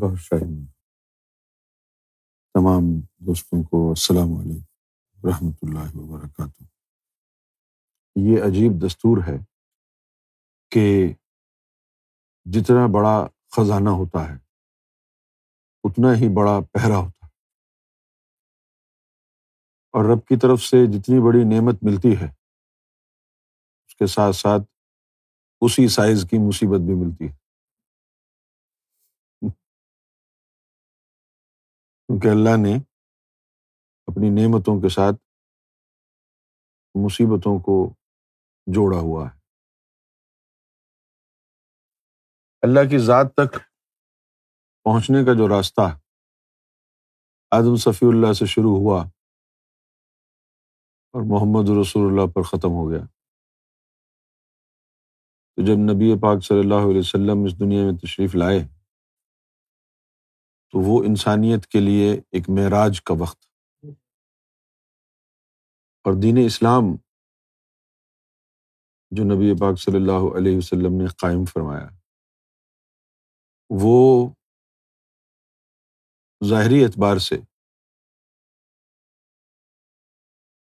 گور شاہی میں تمام دوستوں کو السلام علیکم ورحمۃ اللہ وبرکاتہ۔ یہ عجیب دستور ہے کہ جتنا بڑا خزانہ ہوتا ہے، اتنا ہی بڑا پہرا ہوتا ہے۔ اور رب کی طرف سے جتنی بڑی نعمت ملتی ہے، اس کے ساتھ ساتھ اسی سائز کی مصیبت بھی ملتی ہے۔ کیونکہ اللہ نے اپنی نعمتوں کے ساتھ مصیبتوں کو جوڑا ہوا ہے۔ اللہ کی ذات تک پہنچنے کا جو راستہ آدم صفی اللہ سے شروع ہوا اور محمد رسول اللہ پر ختم ہو گیا۔ تو جب نبی پاک صلی اللہ علیہ وسلم اس دنیا میں تشریف لائے تو وہ انسانیت کے لیے ایک معراج کا وقت۔ اور دین اسلام جو نبی پاک صلی اللہ علیہ وسلم نے قائم فرمایا، وہ ظاہری اعتبار سے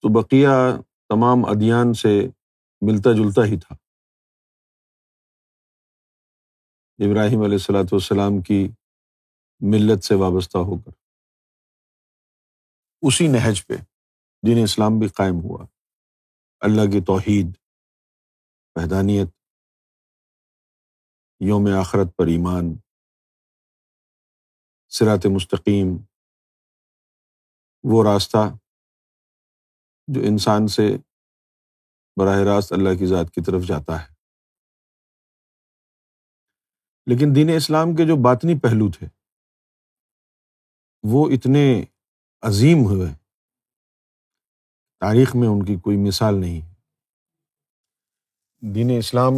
تو بقیہ تمام ادیان سے ملتا جلتا ہی تھا۔ ابراہیم علیہ السلاۃ والسلام کی ملت سے وابستہ ہو کر۔ اسی نہج پہ دین اسلام بھی قائم ہوا۔ اللہ کی توحید، وحدانیت، یوم آخرت پر ایمان سرات مستقیم، وہ راستہ جو انسان سے براہ راست اللہ کی ذات کی طرف جاتا ہے۔ لیکن دین اسلام کے جو باطنی پہلو تھے وہ اتنے عظیم ہوئے۔ تاریخ میں ان کی کوئی مثال نہیں۔ دین اسلام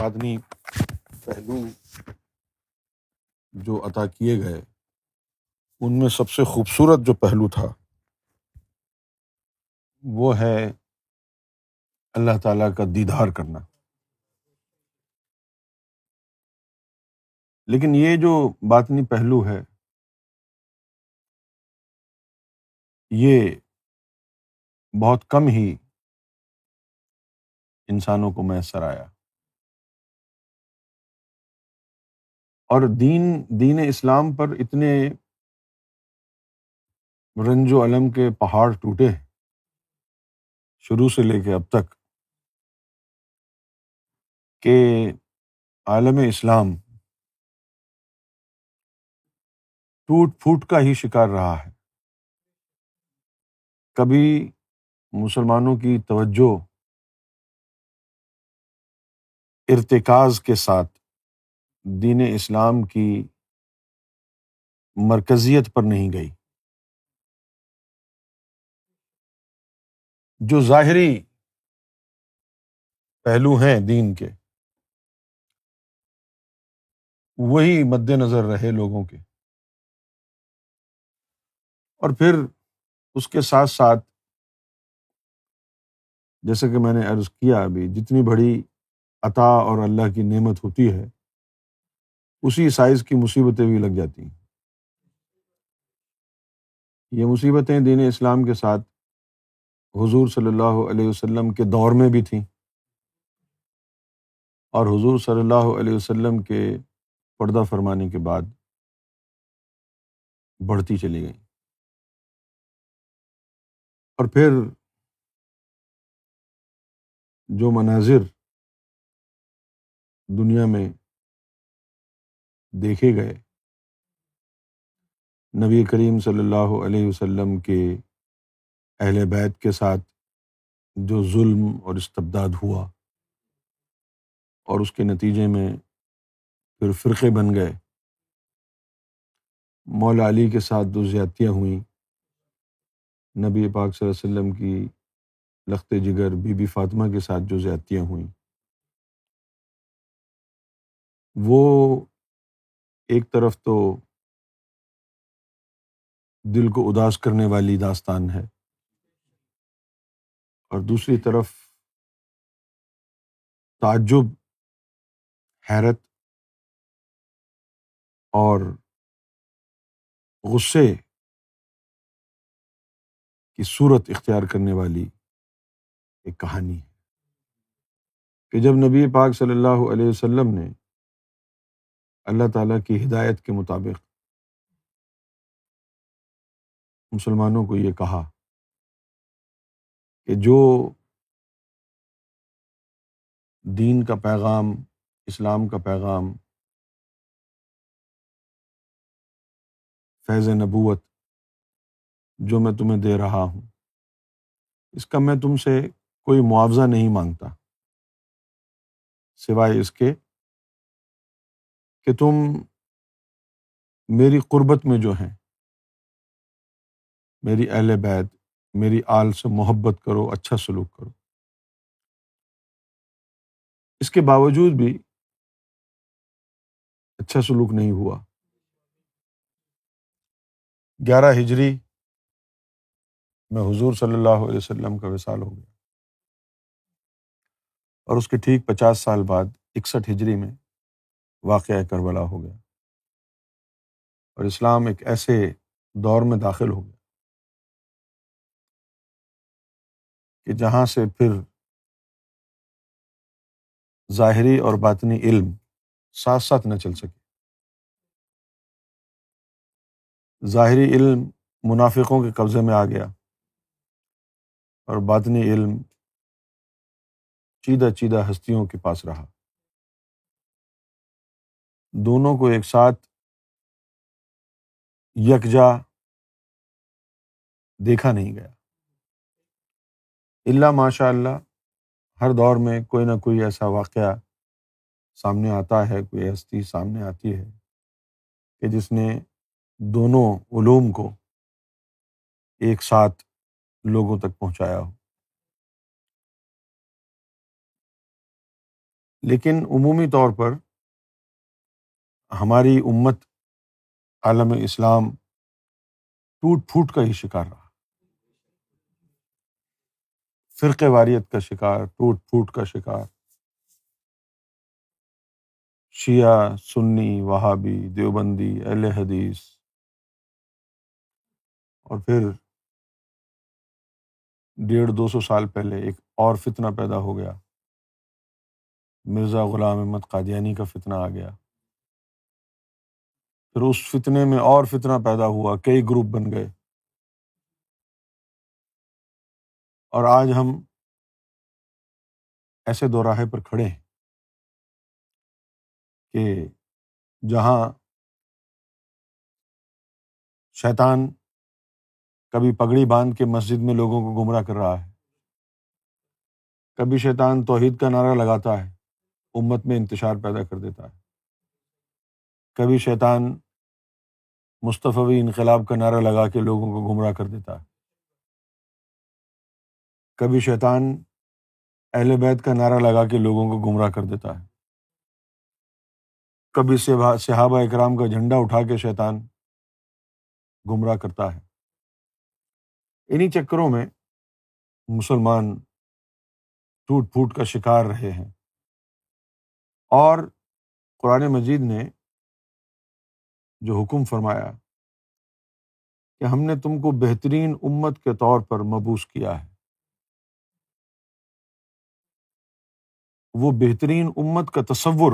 بادنی پہلو جو عطا کیے گئے، ان میں سب سے خوبصورت جو پہلو تھا، وہ ہے اللہ تعالیٰ کا دیدار کرنا۔ لیکن یہ جو باطنی پہلو ہے یہ بہت کم ہی انسانوں کو میسر آیا۔ اور دین دین اسلام پر اتنے رنج و علم کے پہاڑ ٹوٹے شروع سے لے کے اب تک کہ عالم اسلام ٹوٹ پھوٹ کا ہی شکار رہا ہے۔ کبھی مسلمانوں کی توجہ ارتکاز کے ساتھ دین اسلام کی مرکزیت پر نہیں گئی۔ جو ظاہری پہلو ہیں دین کے، وہی مد نظر رہے لوگوں کے۔ اور پھر اس کے ساتھ ساتھ جیسے کہ میں نے عرض کیا ابھی، جتنی بڑی عطا اور اللہ کی نعمت ہوتی ہے، اسی سائز کی مصیبتیں بھی لگ جاتی ہیں۔ یہ مصیبتیں دین اسلام کے ساتھ حضور صلی اللہ علیہ وسلم کے دور میں بھی تھیں۔ اور حضور صلی اللہ علیہ وسلم کے پردہ فرمانے کے بعد بڑھتی چلی گئیں۔ اور پھر جو مناظر دنیا میں دیکھے گئے، نبی کریم صلی اللہ علیہ وسلم کے اہل بیت کے ساتھ جو ظلم اور استبداد ہوا اور اس کے نتیجے میں پھر فرقے بن گئے۔ مولا علی کے ساتھ جو زیادتیاں ہوئیں نبی پاک صلی اللہ علیہ وسلم کی لخت جگر بی بی فاطمہ کے ساتھ جو زیادتیاں ہوئیں۔ وہ ایک طرف تو دل کو اداس کرنے والی داستان ہے اور دوسری طرف تعجب، حیرت اور غصے کی صورت اختیار کرنے والی ایک کہانی ہے۔ کہ جب نبی پاک صلی اللہ علیہ وسلم نے اللہ تعالیٰ کی ہدایت کے مطابق مسلمانوں کو یہ کہا کہ جو دین کا پیغام، اسلام کا پیغام، فیض نبوت جو میں تمہیں دے رہا ہوں۔ اس کا میں تم سے کوئی معاوضہ نہیں مانگتا۔ سوائے اس کے کہ تم میری قربت میں جو ہیں، میری اہل بیت، میری آل سے محبت کرو اچھا سلوک کرو۔ اس کے باوجود بھی اچھا سلوک نہیں ہوا۔ گیارہ ہجری میں حضور صلی اللہ علیہ وسلم کا وصال ہو گیا۔ اور اس کے ٹھیک پچاس سال بعد اکسٹھ ہجری میں واقعہ کربلا ہو گیا۔ اور اسلام ایک ایسے دور میں داخل ہو گیا کہ جہاں سے پھر ظاہری اور باطنی علم ساتھ ساتھ نہ چل سکے۔ ظاہری علم منافقوں کے قبضے میں آ گیا۔ اور باطنی علم چیدہ چیدہ ہستیوں کے پاس رہا۔ دونوں کو ایک ساتھ یکجا دیکھا نہیں گیا۔ اللہ ماشاء اللہ ہر دور میں کوئی نہ کوئی ایسا واقعہ سامنے آتا ہے، کوئی ہستی سامنے آتی ہے کہ جس نے دونوں علوم کو ایک ساتھ لوگوں تک پہنچایا ہو۔ لیکن عمومی طور پر ہماری امت عالم اسلام ٹوٹ پھوٹ کا ہی شکار رہا۔ فرقے واریت کا شکار، ٹوٹ پھوٹ کا شکار۔ شیعہ، سنی، وہابی، دیوبندی، اہل حدیث۔ اور پھر ڈیڑھ دو سو سال پہلے ایک اور فتنہ پیدا ہو گیا۔ مرزا غلام احمد قادیانی کا فتنہ آ گیا۔ پھر اس فتنے میں اور فتنہ پیدا ہوا، کئی گروپ بن گئے۔ اور آج ہم ایسے دوراہے پر کھڑے ہیں کہ جہاں شیطان کبھی پگڑی باندھ کے مسجد میں لوگوں کو گمراہ کر رہا ہے۔ کبھی شیطان توحید کا نعرہ لگاتا ہے، امت میں انتشار پیدا کر دیتا ہے۔ کبھی شیطان مصطفی انقلاب کا نعرہ لگا کے لوگوں کو گمراہ کر دیتا ہے۔ کبھی شیطان اہل بیت کا نعرہ لگا کے لوگوں کو گمراہ کر دیتا ہے۔ کبھی صحابہ اکرام کا جھنڈا اٹھا کے شیطان گمراہ کرتا ہے۔ انہیں چکروں میں مسلمان ٹوٹ پھوٹ کا شکار رہے ہیں۔ اور قرآن مجید نے جو حکم فرمایا کہ ہم نے تم کو بہترین امت کے طور پر مبوس کیا ہے، وہ بہترین امت کا تصور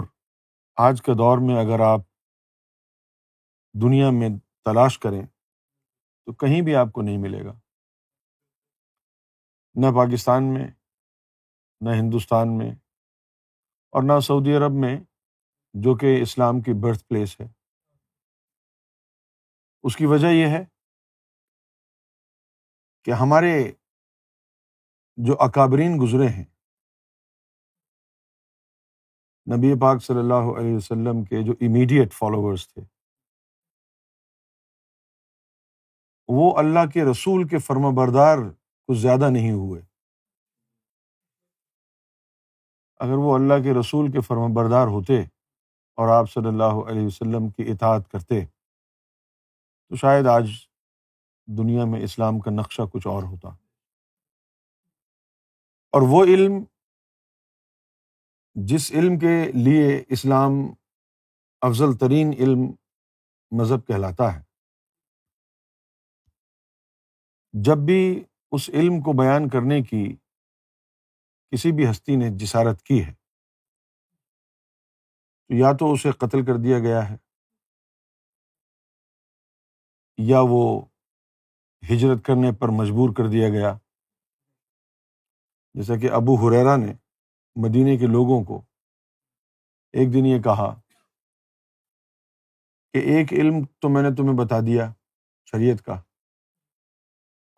آج کے دور میں اگر آپ دنیا میں تلاش کریں تو کہیں بھی آپ کو نہیں ملے گا۔ نہ پاکستان میں، نہ ہندوستان میں اور نہ سعودی عرب میں، جو کہ اسلام کی برتھ پلیس ہے۔ اس کی وجہ یہ ہے کہ ہمارے جو اکابرین گزرے ہیں، نبی پاک صلی اللہ علیہ وسلم کے جو امیڈیٹ فالوورس تھے، وہ اللہ کے رسول کے فرما بردار کچھ زیادہ نہیں ہوئے۔ اگر وہ اللہ کے رسول کے فرما بردار ہوتے اور آپ صلی اللہ علیہ وسلم کی اطاعت کرتے، تو شاید آج دنیا میں اسلام کا نقشہ کچھ اور ہوتا۔ اور وہ علم، جس علم کے لیے اسلام افضل ترین علم مذہب کہلاتا ہے، جب بھی اس علم کو بیان کرنے کی کسی بھی ہستی نے جسارت کی ہے۔ تو یا تو اسے قتل کر دیا گیا ہے، یا وہ ہجرت کرنے پر مجبور کر دیا گیا۔ جیسا کہ ابو حریرا نے مدینے کے لوگوں کو ایک دن یہ کہا کہ ایک علم تو میں نے تمہیں بتا دیا، شریعت کا۔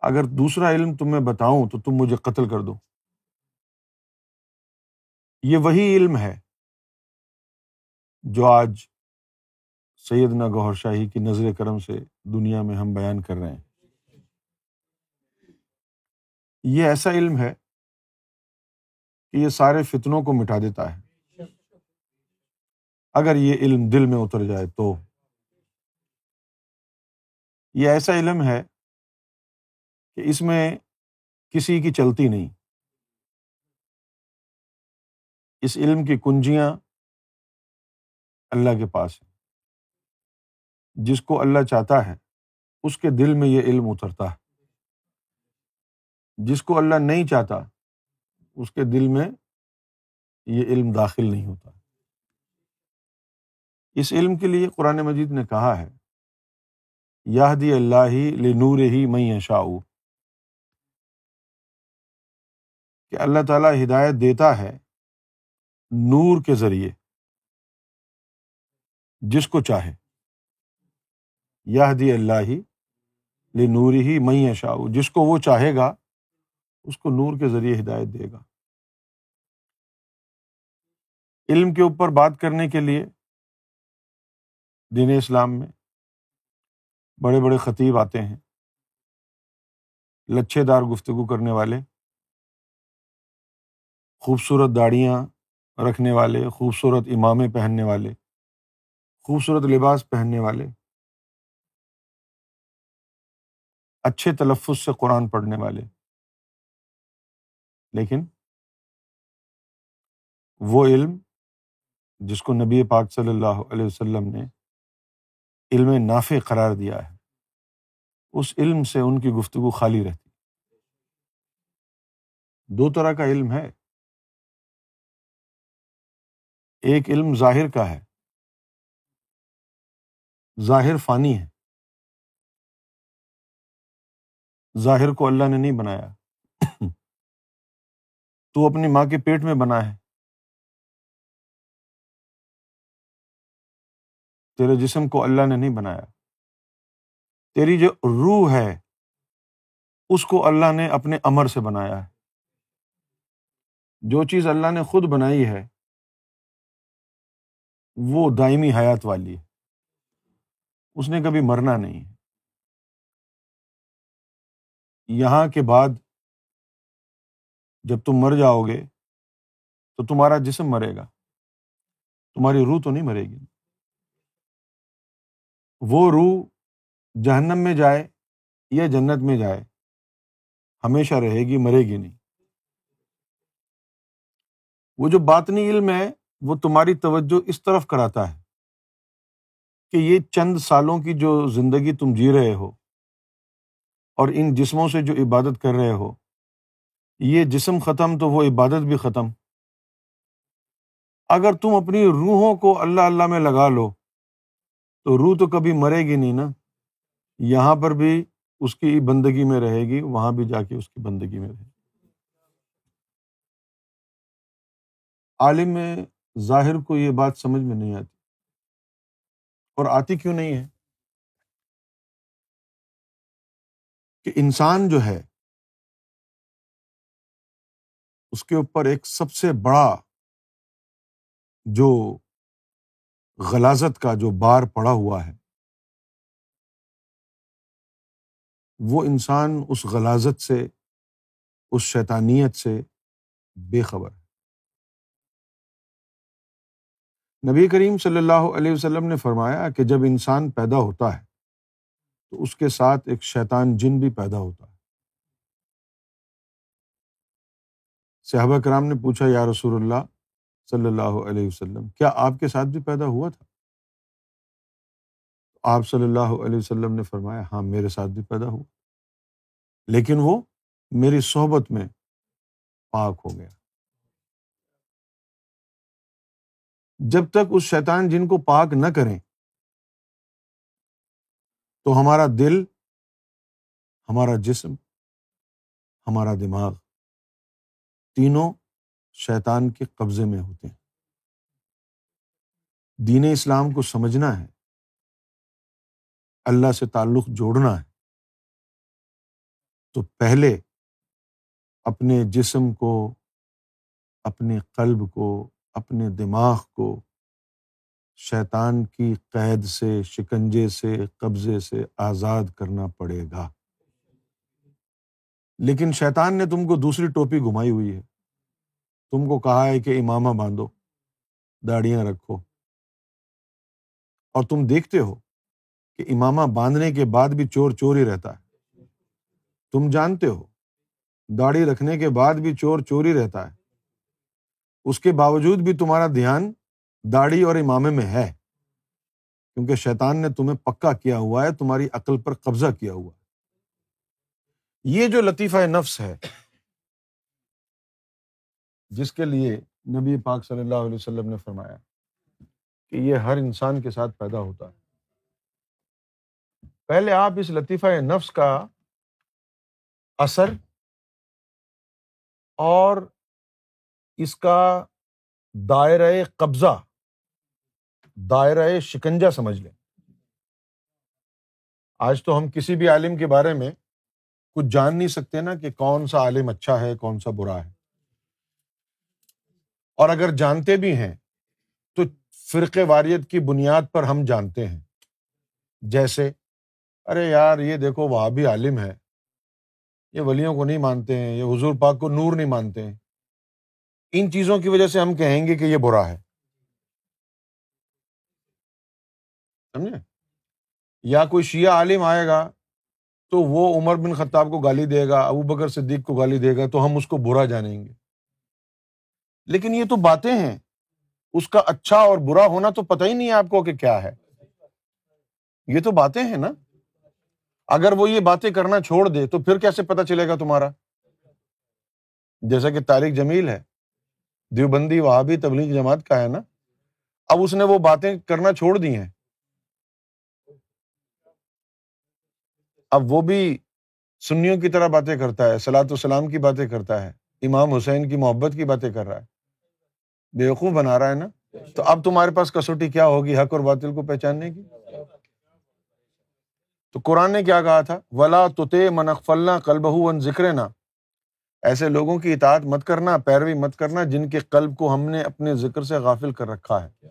اگر دوسرا علم تمہیں بتاؤں تو تم مجھے قتل کر دو۔ یہ وہی علم ہے جو آج سیدنا گوہر شاہی کی نظر کرم سے دنیا میں ہم بیان کر رہے ہیں۔ یہ ایسا علم ہے کہ یہ سارے فتنوں کو مٹا دیتا ہے۔ اگر یہ علم دل میں اتر جائے تو۔ یہ ایسا علم ہے کہ اس میں کسی کی چلتی نہیں۔ اس علم کی کنجیاں اللہ کے پاس ہیں۔ جس کو اللہ چاہتا ہے، اس کے دل میں یہ علم اترتا ہے۔ جس کو اللہ نہیں چاہتا، اس کے دل میں یہ علم داخل نہیں ہوتا۔ اس علم کے لیے قرآن مجید نے کہا ہے یادی اللہ لنور ہی میں شاء کہ اللہ تعالیٰ ہدایت دیتا ہے نور کے ذریعے، جس کو چاہے۔ یادی اللہ ہی نور ہی میں شاء جس کو وہ چاہے گا، اس کو نور کے ذریعے ہدایت دے گا۔ علم کے اوپر بات کرنے کے لیے دین اسلام میں بڑے بڑے خطیب آتے ہیں، لچھے دار گفتگو کرنے والے۔ خوبصورت داڑیاں رکھنے والے، خوبصورت امامے پہننے والے، خوبصورت لباس پہننے والے۔ اچھے تلفظ سے قرآن پڑھنے والے۔ لیکن وہ علم جس کو نبی پاک صلی اللہ علیہ وسلم نے علم نافع قرار دیا ہے، اس علم سے ان کی گفتگو خالی رہتی۔ دو طرح کا علم ہے۔ ایک علم ظاہر کا ہے۔ ظاہر فانی ہے۔ ظاہر کو اللہ نے نہیں بنایا۔ تو اپنی ماں کے پیٹ میں بنا ہے۔ تیرے جسم کو اللہ نے نہیں بنایا۔ تیری جو روح ہے، اس کو اللہ نے اپنے امر سے بنایا ہے۔ جو چیز اللہ نے خود بنائی ہے وہ دائمی حیات والی ہے۔ اس نے کبھی مرنا نہیں۔ ہے یہاں کے بعد جب تم مر جاؤ گے تو تمہارا جسم مرے گا۔ تمہاری روح تو نہیں مرے گی۔ وہ روح جہنم میں جائے یا جنت میں جائے، ہمیشہ رہے گی، مرے گی نہیں۔ وہ جو باطنی علم ہے وہ تمہاری توجہ اس طرف کراتا ہے کہ یہ چند سالوں کی جو زندگی تم جی رہے ہو اور ان جسموں سے جو عبادت کر رہے ہو، یہ جسم ختم تو وہ عبادت بھی ختم۔ اگر تم اپنی روحوں کو اللہ اللہ میں لگا لو، تو روح تو کبھی مرے گی نہیں نا۔ یہاں پر بھی اس کی بندگی میں رہے گی، وہاں بھی جا کے اس کی بندگی میں رہے گی۔ عالم ظاہر کو یہ بات سمجھ میں نہیں آتی۔ اور آتی کیوں نہیں ہے؟ کہ انسان جو ہے، اس کے اوپر ایک سب سے بڑا جو غلازت کا جو بار پڑا ہوا ہے، وہ انسان اس غلازت سے، اس شیطانیت سے بے خبر ہے۔ نبی کریم صلی اللہ علیہ وسلم نے فرمایا کہ جب انسان پیدا ہوتا ہے، تو اس کے ساتھ ایک شیطان جن بھی پیدا ہوتا ہے۔ صحابہ کرام نے پوچھا، یا رسول اللہ صلی اللہ علیہ وسلم، کیا آپ کے ساتھ بھی پیدا ہوا تھا؟ آپ صلی اللہ علیہ وسلم نے فرمایا ہاں میرے ساتھ بھی پیدا ہوا۔ لیکن وہ میری صحبت میں پاک ہو گیا۔ جب تک اس شیطان جن کو پاک نہ کریں، تو ہمارا دل، ہمارا جسم، ہمارا دماغ تینوں شیطان کے قبضے میں ہوتے ہیں۔ دین اسلام کو سمجھنا ہے، اللہ سے تعلق جوڑنا ہے، تو پہلے اپنے جسم کو، اپنے قلب کو اپنے دماغ کو شیطان کی قید سے، شکنجے سے، قبضے سے آزاد کرنا پڑے گا۔ لیکن شیطان نے تم کو دوسری ٹوپی گھمائی ہوئی ہے۔ تم کو کہا ہے کہ امامہ باندھو داڑیاں رکھو۔ اور تم دیکھتے ہو کہ امامہ باندھنے کے بعد بھی چور چور ہی رہتا ہے۔ تم جانتے ہو، داڑھی رکھنے کے بعد بھی چور چور ہی رہتا ہے۔ اس کے باوجود بھی تمہارا دھیان داڑھی اور امامے میں ہے۔ کیونکہ شیطان نے تمہیں پکا کیا ہوا ہے، تمہاری عقل پر قبضہ کیا ہوا ہے۔ یہ جو لطیفہ نفس ہے، جس کے لیے نبی پاک صلی اللہ علیہ وسلم نے فرمایا کہ یہ ہر انسان کے ساتھ پیدا ہوتا ہے۔ پہلے آپ اس لطیفہ نفس کا اثر اور اس کا دائرۂ قبضہ دائرۂ شکنجا سمجھ لیں۔ آج تو ہم کسی بھی عالم کے بارے میں کچھ جان نہیں سکتے نا کہ کون سا عالم اچھا ہے، کون سا برا ہے۔ اور اگر جانتے بھی ہیں، تو فرقے واریت کی بنیاد پر ہم جانتے ہیں۔ جیسے، ارے یار، یہ دیکھو وہ بھی عالم ہے۔ یہ ولیوں کو نہیں مانتے ہیں، یہ حضور پاک کو نور نہیں مانتے ہیں۔ ان چیزوں کی وجہ سے ہم کہیں گے کہ یہ برا ہے۔ سمجھے؟ یا کوئی شیعہ عالم آئے گا تو وہ عمر بن خطاب کو گالی دے گا، ابو بکر صدیق کو گالی دے گا، تو ہم اس کو برا جانیں گے۔ لیکن یہ تو باتیں ہیں۔ اس کا اچھا اور برا ہونا تو پتہ ہی نہیں ہے آپ کو کہ کیا ہے۔ یہ تو باتیں ہیں نا۔ اگر وہ یہ باتیں کرنا چھوڑ دے تو پھر کیسے پتا چلے گا تمہارا؟ جیسا کہ تاریخ جمیل ہے۔ دیوبندی وہاں بھی تبلیغ جماعت کا ہے نا؟ اب اس نے وہ باتیں کرنا چھوڑ دی ہیں۔ اب وہ بھی سنیوں کی طرح باتیں کرتا ہے سلاۃ السلام کی باتیں کرتا ہے، امام حسین کی محبت کی باتیں کر رہا ہے۔ بےوقوف بنا رہا ہے نا؟ تو اب تمہارے پاس کسوٹی کیا ہوگی، حق اور باطل کو پہچاننے کی؟ تو قرآن نے کیا کہا تھا؟ ولا تو منقفلنا کلبہ ذکر نا ایسے لوگوں کی اطاعت مت کرنا، پیروی مت کرنا جن کے قلب کو ہم نے اپنے ذکر سے غافل کر رکھا ہے۔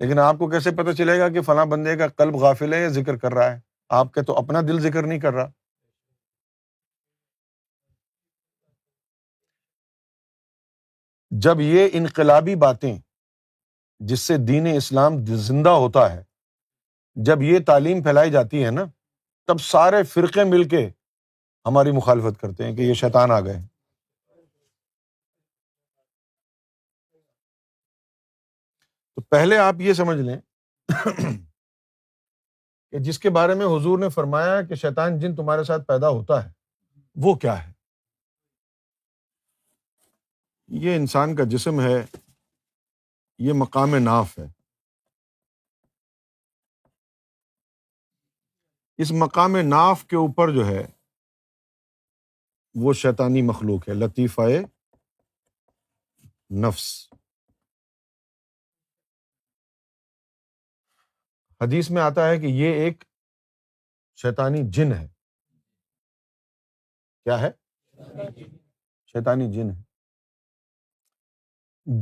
لیکن آپ کو کیسے پتا چلے گا کہ فلاں بندے کا قلب غافل ہے یا ذکر کر رہا ہے؟ آپ کے تو اپنا دل ذکر نہیں کر رہا۔ جب یہ انقلابی باتیں جس سے دین اسلام زندہ ہوتا ہے، جب یہ تعلیم پھیلائی جاتی ہے نا، تب سارے فرقے مل کے ہماری مخالفت کرتے ہیں کہ یہ شیطان آ گئے۔ تو پہلے آپ یہ سمجھ لیں کہ جس کے بارے میں حضور نے فرمایا کہ شیطان جن تمہارے ساتھ پیدا ہوتا ہے، وہ کیا ہے؟ یہ انسان کا جسم ہے، یہ مقام ناف ہے۔ اس مقام ناف کے اوپر جو ہے وہ شیطانی مخلوق ہے، لطیفہ نفس۔ حدیث میں آتا ہے کہ یہ ایک شیطانی جن ہے۔ کیا ہے؟ شیطانی جن ہے۔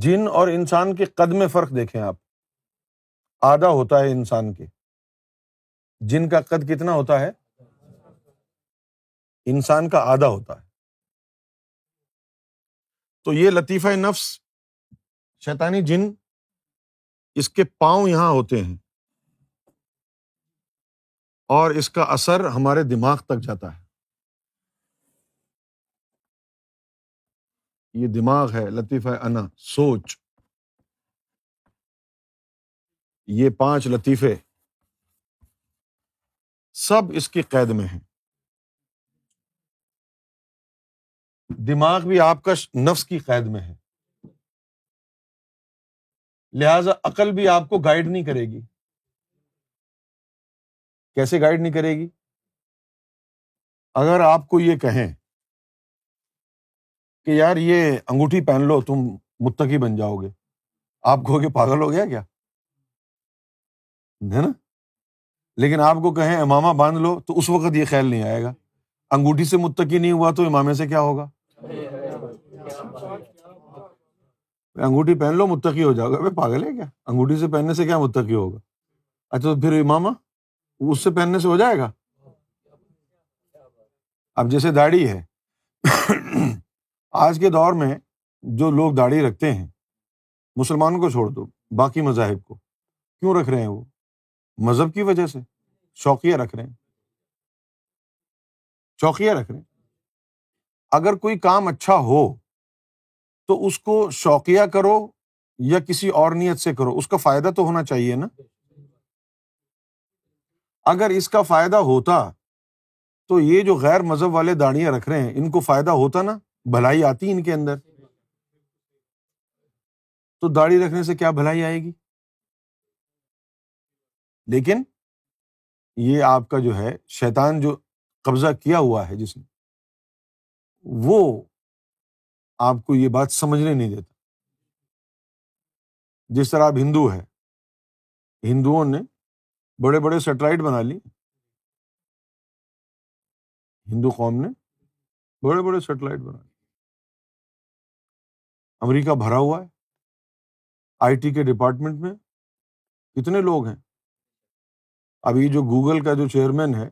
جن اور انسان کے قد میں فرق دیکھیں آپ۔ آدھا ہوتا ہے انسان کے۔ جن کا قد کتنا ہوتا ہے؟ انسان کا آدھا ہوتا ہے۔ تو یہ لطیفہ نفس، شیطانی جن اس کے پاؤں یہاں ہوتے ہیں۔ اور اس کا اثر ہمارے دماغ تک جاتا ہے۔ یہ دماغ ہے، لطیفہ انا، سوچ۔ یہ پانچ لطیفے سب اس کی قید میں ہیں۔ دماغ بھی آپ کا نفس کی قید میں ہے۔ لہذا عقل بھی آپ کو گائڈ نہیں کرے گی۔ کیسے گائڈ نہیں کرے گی؟ اگر آپ کو یہ کہیں کہ یار یہ انگوٹھی پہن لو، تم متقی بن جاؤ گے۔ آپ کہو گے پاگل ہو گیا کیا؟ ہے نا؟ لیکن آپ کو کہیں امامہ باندھ لو تو اس وقت یہ خیال نہیں آئے گا۔ انگوٹھی سے متقی نہیں ہوا تو امامے سے کیا ہوگا؟ انگوٹھی پہن لو، متقی ہو جاؤ گا۔ پاگل ہے کیا؟ انگوٹھی سے پہننے سے کیا متقی ہوگا؟ اچھا تو پھر امامہ، اس سے پہننے سے ہو جائے گا؟ اب جیسے داڑھی ہے، آج کے دور میں جو لوگ داڑھی رکھتے ہیں، مسلمانوں کو چھوڑ دو، باقی مذاہب کو۔ کیوں رکھ رہے ہیں وہ؟ مذہب کی وجہ سے۔ شوقیہ رکھ رہے ہیں۔ شوقیہ رکھ رہے ہیں۔ اگر کوئی کام اچھا ہو، تو اس کو شوقیہ کرو یا کسی اور نیت سے کرو۔ اس کا فائدہ تو ہونا چاہیے نا۔ اگر اس کا فائدہ ہوتا، تو یہ جو غیر مذہب والے داڑیاں رکھ رہے ہیں، ان کو فائدہ ہوتا نا؟ بھلائی آتی ان کے اندر۔ تو داڑھی رکھنے سے کیا بھلائی آئے گی؟ لیکن یہ آپ کا جو ہے، شیطان جو قبضہ کیا ہوا ہے جس نے وہ آپ کو یہ بات سمجھنے نہیں دیتا۔ جس طرح آپ ہندو ہے ہندوؤں نے بڑے بڑے سیٹلائٹ بنا لی۔ ہندو قوم نے بڑے بڑے سیٹلائٹ بنا لی۔ امریکہ بھرا ہوا ہے۔ آئی ٹی کے ڈپارٹمنٹ میں کتنے لوگ ہیں؟ ابھی جو گوگل کا جو چیئرمین ہے،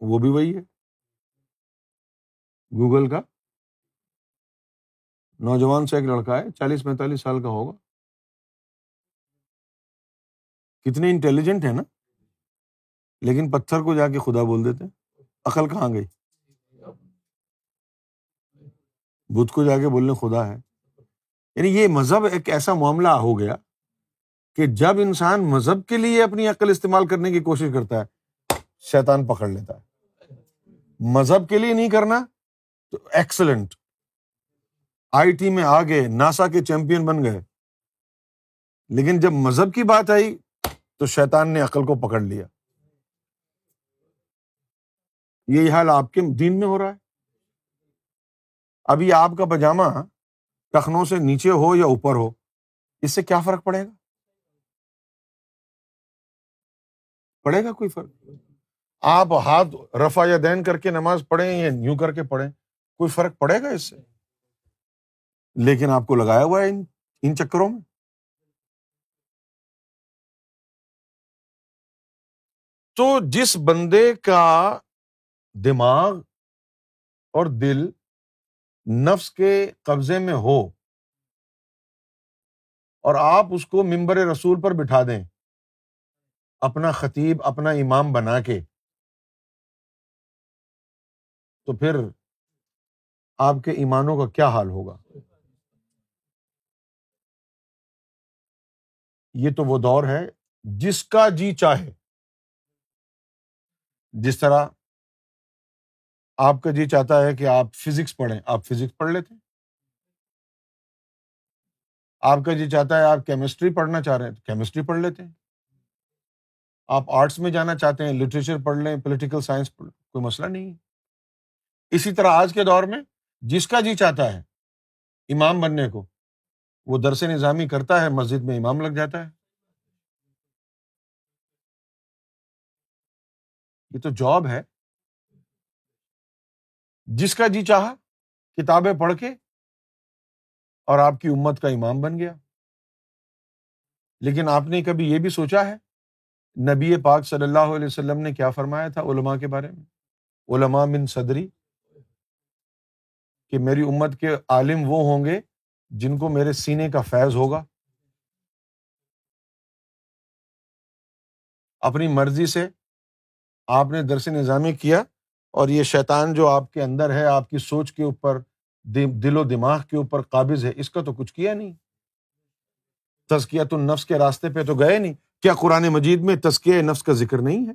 وہ بھی وہی ہے۔ گوگل کا نوجوان سے ایک لڑکا ہے، چالیس پینتالیس سال کا ہوگا۔ کتنے انٹیلیجنٹ ہے نا۔ لیکن پتھر کو جا کے خدا بول دیتے عقل کہاں گئی؟ بدھ کو جا کے بولنے خدا ہے۔ یعنی یہ مذہب ایک ایسا معاملہ ہو گیا کہ جب انسان مذہب کے لیے اپنی عقل استعمال کرنے کی کوشش کرتا ہے، شیطان پکڑ لیتا ہے۔ مذہب کے لیے نہیں کرنا تو ایکسلنٹ آئی ٹی میں آگے ناسا کے چیمپئن بن گئے۔ لیکن جب مذہب کی بات آئی تو شیطان نے عقل کو پکڑ لیا۔ یہی حال آپ کے دین میں ہو رہا ہے۔ ابھی آپ کا پاجامہ ٹخنوں سے نیچے ہو یا اوپر ہو، اس سے کیا فرق پڑے گا؟ پڑے گا کوئی فرق؟ آپ ہاتھ رفا یا دین کر کے نماز پڑھیں یا یوں کر کے پڑھیں، کوئی فرق پڑے گا اس سے؟ لیکن آپ کو لگایا ہوا ہے ان چکروں میں؟ تو جس بندے کا دماغ اور دل نفس کے قبضے میں ہو اور آپ اس کو ممبر رسول پر بٹھا دیں، اپنا خطیب، اپنا امام بنا کے، تو پھر آپ کے ایمانوں کا کیا حال ہوگا؟ یہ تو وہ دور ہے جس کا جی چاہے۔ جس طرح آپ کا جی چاہتا ہے کہ آپ فزکس پڑھیں، آپ فزکس پڑھ لیتے آپ کا جی چاہتا ہے آپ کیمسٹری پڑھنا چاہ رہے ہیں، کیمسٹری پڑھ لیتے ہیں۔ آپ آرٹس میں جانا چاہتے ہیں، لٹریچر پڑھ لیں، پولیٹیکل سائنس پڑھ لیں، کوئی مسئلہ نہیں ہے۔ اسی طرح آج کے دور میں جس کا جی چاہتا ہے، امام بننے کو وہ درس نظامی کرتا ہے، مسجد میں امام لگ جاتا ہے۔ یہ تو جاب ہے۔ جس کا جی چاہا، کتابیں پڑھ کے اور آپ کی امت کا امام بن گیا۔ لیکن آپ نے کبھی یہ بھی سوچا ہے، نبی پاک صلی اللہ علیہ وسلم نے کیا فرمایا تھا علماء کے بارے میں؟ علماء من صدری، کہ میری امت کے عالم وہ ہوں گے جن کو میرے سینے کا فیض ہوگا، اپنی مرضی سے آپ نے درس نظامی کیا اور یہ شیطان جو آپ کے اندر ہے، آپ کی سوچ کے اوپر دل و دماغ کے اوپر قابض ہے، اس کا تو کچھ کیا نہیں۔ تزکیت النفس کے راستے پہ تو گئے نہیں۔ کیا قرآن مجید میں تزکیہ نفس کا ذکر نہیں ہے؟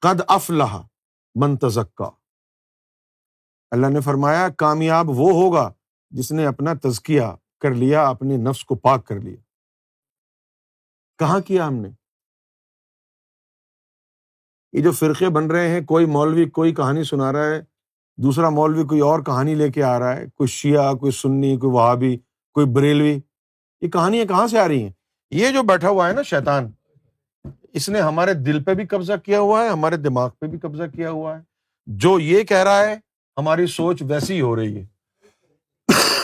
قد افلاح منتظکا اللہ نے فرمایا، کامیاب وہ ہوگا جس نے اپنا تزکیہ کر لیا، اپنے نفس کو پاک کر لیا۔ کہاں کیا ہم نے؟ یہ جو فرقے بن رہے ہیں، کوئی مولوی کوئی کہانی سنا رہا ہے، دوسرا مولوی کوئی اور کہانی لے کے آ رہا ہے، کوئی شیعہ، کوئی سنی، کوئی وہابی، کوئی بریلوی۔ یہ کہانیاں کہاں سے آ رہی ہیں؟ یہ جو بیٹھا ہوا ہے نا شیطان، اس نے ہمارے دل پہ بھی قبضہ کیا ہوا ہے، ہمارے دماغ پہ بھی قبضہ کیا ہوا ہے۔ جو یہ کہہ رہا ہے، ہماری سوچ ویسی ہو رہی ہے۔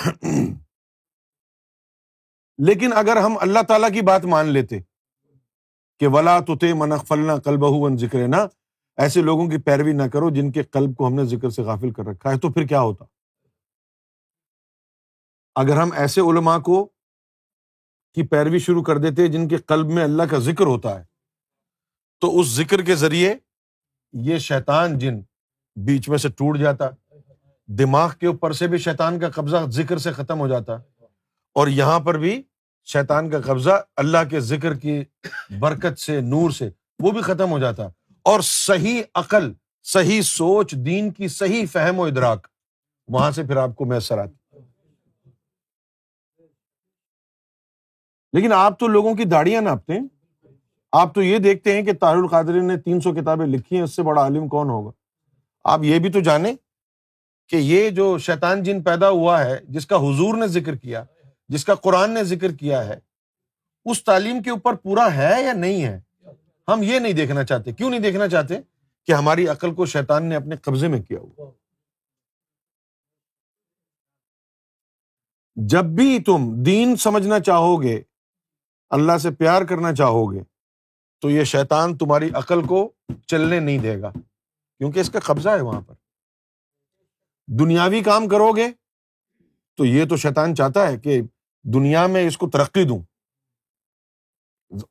لیکن اگر ہم اللہ تعالیٰ کی بات مان لیتے کہ ولا تو منق فلنا کلب ذکر نا ایسے لوگوں کی پیروی نہ کرو جن کے قلب کو ہم نے ذکر سے غافل کر رکھا ہے، تو پھر کیا ہوتا؟ اگر ہم ایسے علماء کو کی پیروی شروع کر دیتے جن کے قلب میں اللہ کا ذکر ہوتا ہے، تو اس ذکر کے ذریعے یہ شیطان جن بیچ میں سے ٹوٹ جاتا دماغ کے اوپر سے بھی شیطان کا قبضہ ذکر سے ختم ہو جاتا اور یہاں پر بھی شیطان کا قبضہ اللہ کے ذکر کی برکت سے، نور سے وہ بھی ختم ہو جاتا۔ اور صحیح عقل، صحیح سوچ، دین کی صحیح فہم و ادراک، وہاں سے پھر آپ کو میسر آتی۔ لیکن آپ تو لوگوں کی داڑیاں ناپتے ہیں۔ آپ تو یہ دیکھتے ہیں کہ تار القادری نے تین سو کتابیں لکھی ہیں، اس سے بڑا عالم کون ہوگا؟ آپ یہ بھی تو جانیں۔ کہ یہ جو شیطان جن پیدا ہوا ہے، جس کا حضور نے ذکر کیا، جس کا قرآن نے ذکر کیا ہے، اس تعلیم کے اوپر پورا ہے یا نہیں ہے؟ ہم یہ نہیں دیکھنا چاہتے۔ کیوں نہیں دیکھنا چاہتے؟ کہ ہماری عقل کو شیطان نے اپنے قبضے میں کیا ہوا۔ جب بھی تم دین سمجھنا چاہو گے اللہ سے پیار کرنا چاہو گے تو یہ شیطان تمہاری عقل کو چلنے نہیں دے گا۔ کیونکہ اس کا قبضہ ہے وہاں پر۔ دنیاوی کام کرو گے، تو یہ تو شیطان چاہتا ہے کہ دنیا میں اس کو ترقی دوں۔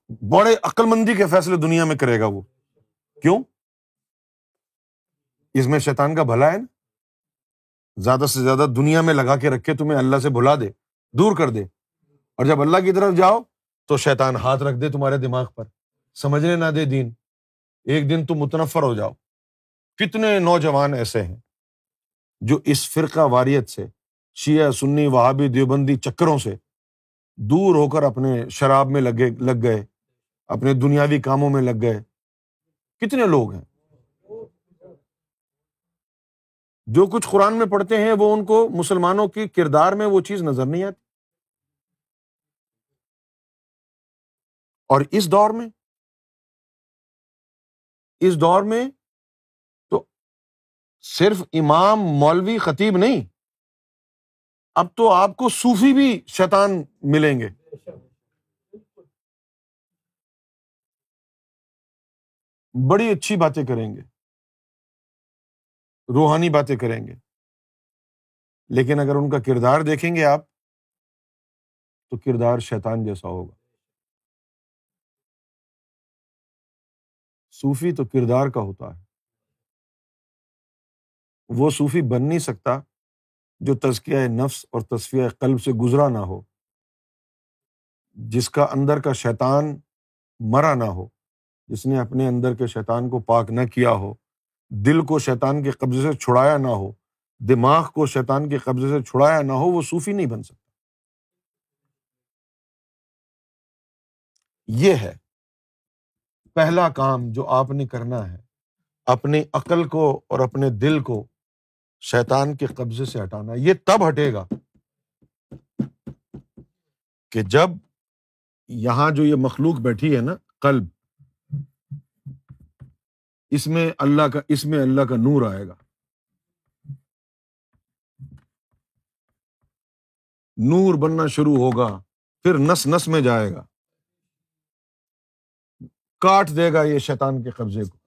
بڑے عقل مندی کے فیصلے دنیا میں کرے گا وہ۔ کیوں؟ اس میں شیطان کا بھلا ہے نا۔ زیادہ سے زیادہ دنیا میں لگا کے رکھے تمہیں اللہ سے بھلا دے، دور کر دے۔ اور جب اللہ کی طرف جاؤ تو شیطان ہاتھ رکھ دے تمہارے دماغ پر۔ سمجھنے نہ دے دین۔ ایک دن تم متنفر ہو جاؤ۔ کتنے نوجوان ایسے ہیں۔ جو اس فرقہ واریت سے، شیعہ، سنی، وہابی دیوبندی چکروں سے دور ہو کر اپنے شراب میں لگے، لگ گئے، اپنے دنیاوی کاموں میں لگ گئے۔ کتنے لوگ ہیں؟ جو کچھ قرآن میں پڑھتے ہیں، وہ ان کو مسلمانوں کی کردار میں وہ چیز نظر نہیں آتی۔ اور اس دور میں، اس دور میں صرف امام مولوی خطیب نہیں، اب تو آپ کو صوفی بھی شیطان ملیں گے۔ بڑی اچھی باتیں کریں گے، روحانی باتیں کریں گے۔ لیکن اگر ان کا کردار دیکھیں گے آپ، تو کردار شیطان جیسا ہوگا۔ صوفی تو کردار کا ہوتا ہے۔ وہ صوفی بن نہیں سکتا جو تزکیہ نفس اور تصفیہ قلب سے گزرا نہ ہو، جس کا اندر کا شیطان مرا نہ ہو، جس نے اپنے اندر کے شیطان کو پاک نہ کیا ہو، دل کو شیطان کے قبضے سے چھڑایا نہ ہو، دماغ کو شیطان کے قبضے سے چھڑایا نہ ہو، وہ صوفی نہیں بن سکتا۔ یہ ہے پہلا کام جو آپ نے کرنا ہے، اپنی عقل کو اور اپنے دل کو شیطان کے قبضے سے ہٹانا یہ تب ہٹے گا کہ جب یہاں جو یہ مخلوق بیٹھی ہے نا، قلب، اس میں اللہ کا، اس میں اللہ کا نور آئے گا۔ نور بننا شروع ہوگا، پھر نس نس میں جائے گا۔ کاٹ دے گا یہ شیطان کے قبضے کو۔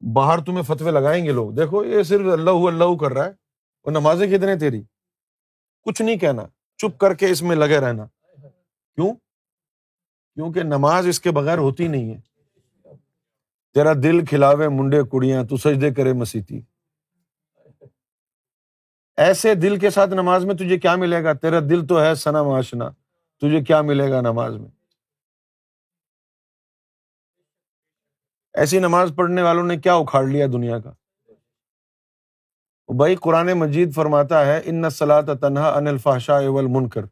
باہر تمہیں فتوے لگائیں گے لوگ۔ دیکھو، یہ صرف اللہ اللہ کر رہا ہے، اور نمازیں کتنے تیری؟ کچھ نہیں کہنا، چپ کر کے اس میں لگے رہنا۔ کیوں؟ کیونکہ نماز اس کے بغیر ہوتی نہیں ہے۔ تیرا دل کھلاوے منڈے کڑیاں، تو سجدے کرے مسیتی۔ ایسے دل کے ساتھ نماز میں تجھے کیا ملے گا؟ تیرا دل تو ہے سنا معاشنا، تجھے کیا ملے گا نماز میں؟ ایسی نماز پڑھنے والوں نے کیا اکھاڑ لیا دنیا کا؟ بھائی قرآن مجید فرماتا ہے، ان سلاۃ تنہا ان الفاشا اول منکر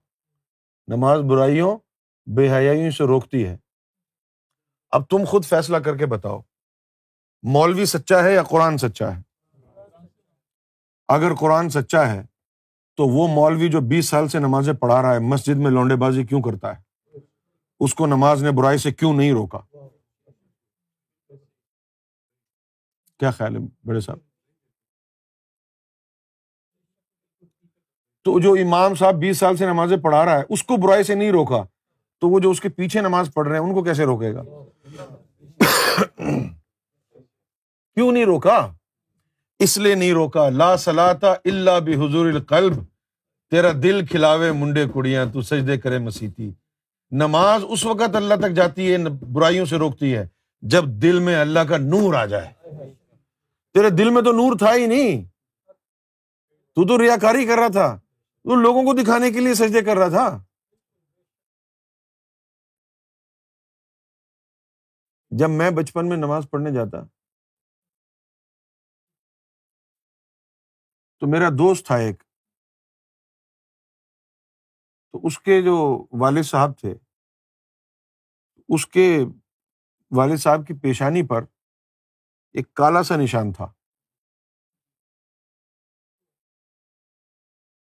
نماز برائیوں بے حیائیوں سے روکتی ہے۔ اب تم خود فیصلہ کر کے بتاؤ، مولوی سچا ہے یا قرآن سچا ہے؟ اگر قرآن سچا ہے تو وہ مولوی جو بیس سال سے نمازیں پڑھا رہا ہے، مسجد میں لونڈے بازی کیوں کرتا ہے؟ اس کو نماز نے برائی سے کیوں نہیں روکا؟ کیا خیال ہے بڑے صاحب؟ تو جو امام صاحب بیس سال سے نمازیں پڑھا رہا ہے، اس کو برائی سے نہیں روکا، تو وہ جو اس کے پیچھے نماز پڑھ رہے ہیں، ان کو کیسے روکے گا؟ کیوں نہیں روکا؟ اس لیے نہیں روکا۔ لا سلاتا اللہ بھی حضور القلب، تیرا دل کھلاوے منڈے کڑیاں، تو سجدے کرے مسیتی۔ نماز اس وقت اللہ تک جاتی ہے برائیوں سے روکتی ہے، جب دل میں اللہ کا نور آ جائے۔ تیرے دل میں تو نور تھا ہی نہیں۔ تو تو ریا کاری کر رہا تھا۔ تو لوگوں کو دکھانے کے لیے سجدے کر رہا تھا۔ جب میں بچپن میں نماز پڑھنے جاتا، تو میرا دوست تھا ایک۔ تو اس کے جو والد صاحب تھے، اس کے والد صاحب کی پیشانی پر ایک کالا سا نشان تھا۔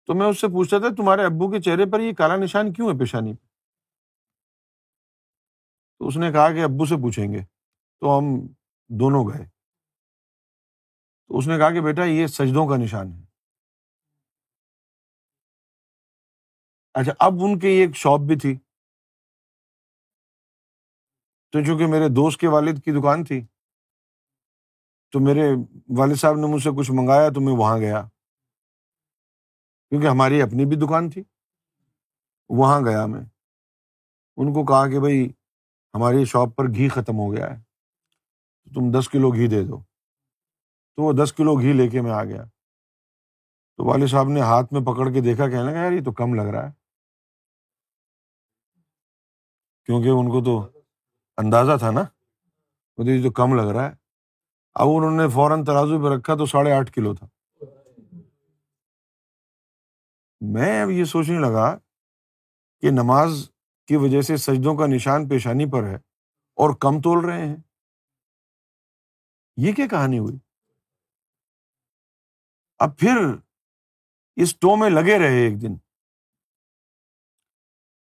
تو میں اس سے پوچھتا تھا، تمہارے ابو کے چہرے پر یہ کالا نشان کیوں ہے پیشانی؟ پہ تو اس نے کہا کہ ابو سے پوچھیں گے۔ تو ہم دونوں گئے۔ تو اس نے کہا کہ بیٹا، یہ سجدوں کا نشان ہے۔ اچھا اب ان کی ایک شاپ بھی تھی۔ تو چونکہ میرے دوست کے والد کی دکان تھی تو میرے والد صاحب نے مجھ سے کچھ منگایا تو میں وہاں گیا۔ کیونکہ ہماری اپنی بھی دکان تھی۔ وہاں گیا میں۔ ان کو کہا کہ بھائی، ہماری شاپ پر گھی ختم ہو گیا ہے۔ تم دس کلو گھی دے دو۔ تو وہ دس کلو گھی لے کے میں آ گیا۔ تو والد صاحب نے ہاتھ میں پکڑ کے دیکھا، کہنے لگا، یار، یہ تو کم لگ رہا ہے۔ کیونکہ ان کو تو اندازہ تھا نا۔ یہ تو کم لگ رہا ہے۔ اب انہوں نے فوراً ترازو پہ رکھا تو ساڑھے آٹھ کلو تھا۔ میں اب یہ سوچنے لگا کہ نماز کی وجہ سے سجدوں کا نشان پیشانی پر ہے اور کم تول رہے ہیں۔ یہ کیا کہانی ہوئی؟ اب پھر اس ٹو میں لگے رہے ایک دن۔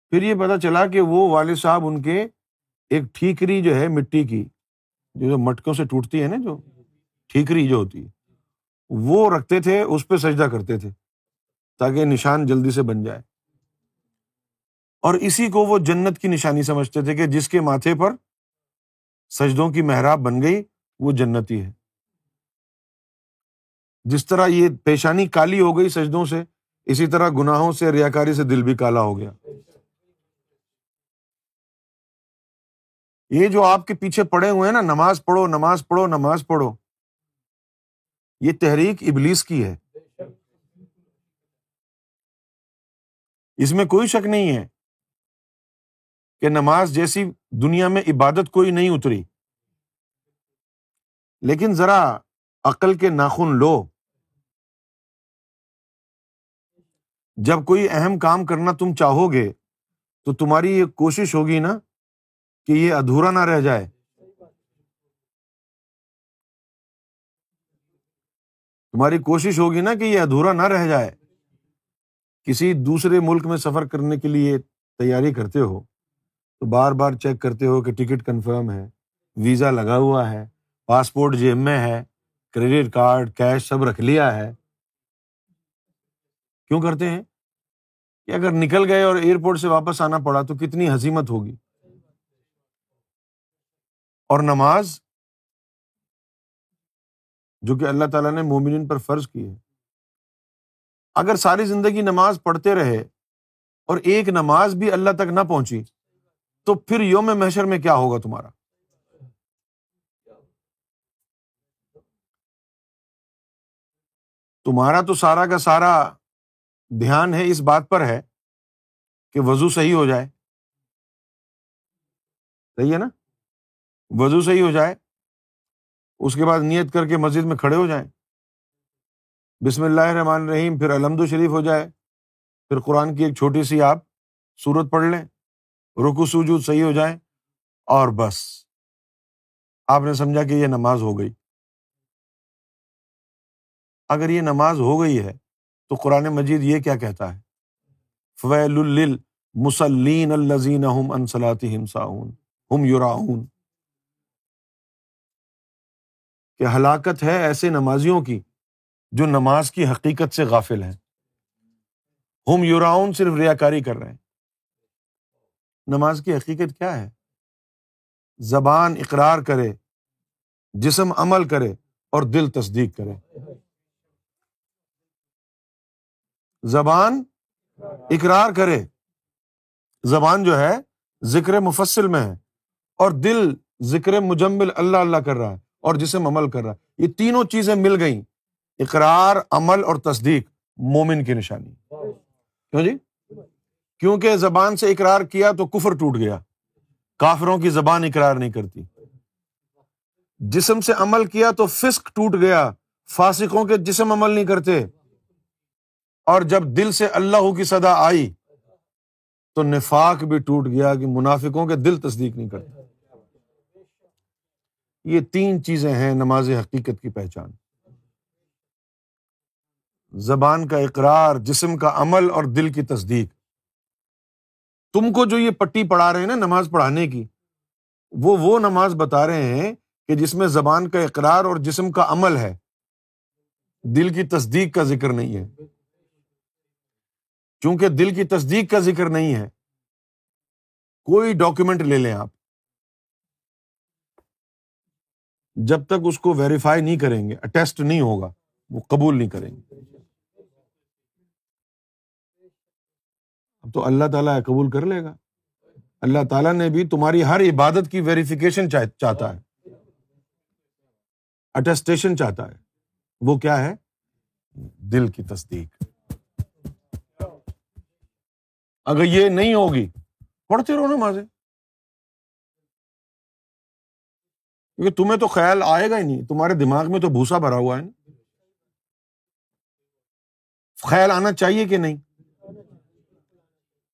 پھر یہ پتا چلا کہ وہ والد صاحب ان کے ایک ٹھیکری جو ہے مٹی کی جو مٹکوں سے ٹوٹتی ہے نا، جو ٹھیکری جو ہوتی ہے، وہ رکھتے تھے، اس پہ سجدہ کرتے تھے تاکہ نشان جلدی سے بن جائے۔ اور اسی کو وہ جنت کی نشانی سمجھتے تھے کہ جس کے ماتھے پر سجدوں کی محراب بن گئی، وہ جنتی ہے۔ جس طرح یہ پیشانی کالی ہو گئی سجدوں سے، اسی طرح گناہوں سے ریا کاری سے دل بھی کالا ہو گیا۔ یہ جو آپ کے پیچھے پڑے ہوئے ہیں نا، نماز پڑھو نماز پڑھو نماز پڑھو۔ یہ تحریک ابلیس کی ہے۔ اس میں کوئی شک نہیں ہے کہ نماز جیسی دنیا میں عبادت کوئی نہیں اتری۔ لیکن ذرا عقل کے ناخن لو۔ جب کوئی اہم کام کرنا تم چاہو گے تو تمہاری یہ کوشش ہوگی نا کہ یہ ادھورا نہ رہ جائے۔ تمہاری کوشش ہوگی نا کہ یہ ادھورا نہ رہ جائے۔ کسی دوسرے ملک میں سفر کرنے کے لیے تیاری کرتے ہو تو بار بار چیک کرتے ہو کہ ٹکٹ کنفرم ہے، ویزا لگا ہوا ہے، پاسپورٹ جیب میں ہے، کریڈٹ کارڈ، کیش سب رکھ لیا ہے۔ کیوں کرتے ہیں؟ کہ اگر نکل گئے اور ایئرپورٹ سے واپس آنا پڑا تو کتنی حسیمت ہوگی۔ اور نماز جو کہ اللہ تعالیٰ نے مومن پر فرض کی ہے۔ اگر ساری زندگی نماز پڑھتے رہے اور ایک نماز بھی اللہ تک نہ پہنچی، تو پھر یوم محشر میں کیا ہوگا تمہارا؟ تمہارا تو سارا کا سارا دھیان ہے اس بات پر ہے کہ وضو صحیح ہو جائے۔ صحیح ہے نا؟ وضو صحیح ہو جائے، اس کے بعد نیت کر کے مسجد میں کھڑے ہو جائیں۔ بسم اللہ الرحمن الرحیم، پھر الحمد شریف ہو جائے۔ پھر قرآن کی ایک چھوٹی سی آپ صورت پڑھ لیں۔ رکو سوجود صحیح ہو جائیں اور بس۔ آپ نے سمجھا کہ یہ نماز ہو گئی۔ اگر یہ نماز ہو گئی ہے تو قرآن مجید یہ کیا کہتا ہے؟ فویل مسلین الزین ہم یوراون کہ ہلاکت ہے ایسے نمازیوں کی جو نماز کی حقیقت سے غافل ہیں۔ ہم یوراؤن صرف ریا کاری کر رہے ہیں۔ نماز کی حقیقت کیا ہے؟ زبان اقرار کرے، جسم عمل کرے اور دل تصدیق کرے۔ زبان اقرار کرے۔ زبان جو ہے ذکر مفصل میں ہے اور دل ذکر مجمل اللہ اللہ کر رہا ہے۔ اور جسم عمل کر رہا ہے۔ یہ تینوں چیزیں مل گئیں۔ اقرار، عمل اور تصدیق، مومن کی نشانی۔ کیوں جی؟ کیونکہ زبان سے اقرار کیا تو کفر ٹوٹ گیا۔ کافروں کی زبان اقرار نہیں کرتی۔ جسم سے عمل کیا تو فسک ٹوٹ گیا۔ فاسقوں کے جسم عمل نہیں کرتے۔ اور جب دل سے اللہ کی صدا آئی تو نفاق بھی ٹوٹ گیا کہ منافقوں کے دل تصدیق نہیں کرتے۔ یہ تین چیزیں ہیں نماز حقیقت کی پہچان۔ زبان کا اقرار، جسم کا عمل اور دل کی تصدیق۔ تم کو جو یہ پٹی پڑھا رہے ہیں نا نماز پڑھانے کی، وہ وہ نماز بتا رہے ہیں کہ جس میں زبان کا اقرار اور جسم کا عمل ہے۔ دل کی تصدیق کا ذکر نہیں ہے۔ کیونکہ دل کی تصدیق کا ذکر نہیں ہے۔ کوئی ڈاکومنٹ لے لیں آپ۔ جب تک اس کو ویریفائی نہیں کریں گے اٹیسٹ نہیں ہوگا، وہ قبول نہیں کریں گے۔ اب تو اللہ تعالیٰ قبول کر لے گا۔ اللہ تعالیٰ نے بھی تمہاری ہر عبادت کی ویریفیکیشن چاہتا ہے۔ اٹسٹیشن چاہتا ہے۔ وہ کیا ہے؟ دل کی تصدیق۔ اگر یہ نہیں ہوگی، پڑھتے رہو نا ماضی کیونکہ تمہیں تو خیال آئے گا ہی نہیں، تمہارے دماغ میں تو بھوسا بھرا ہوا ہے نا۔ خیال آنا چاہیے کہ نہیں؟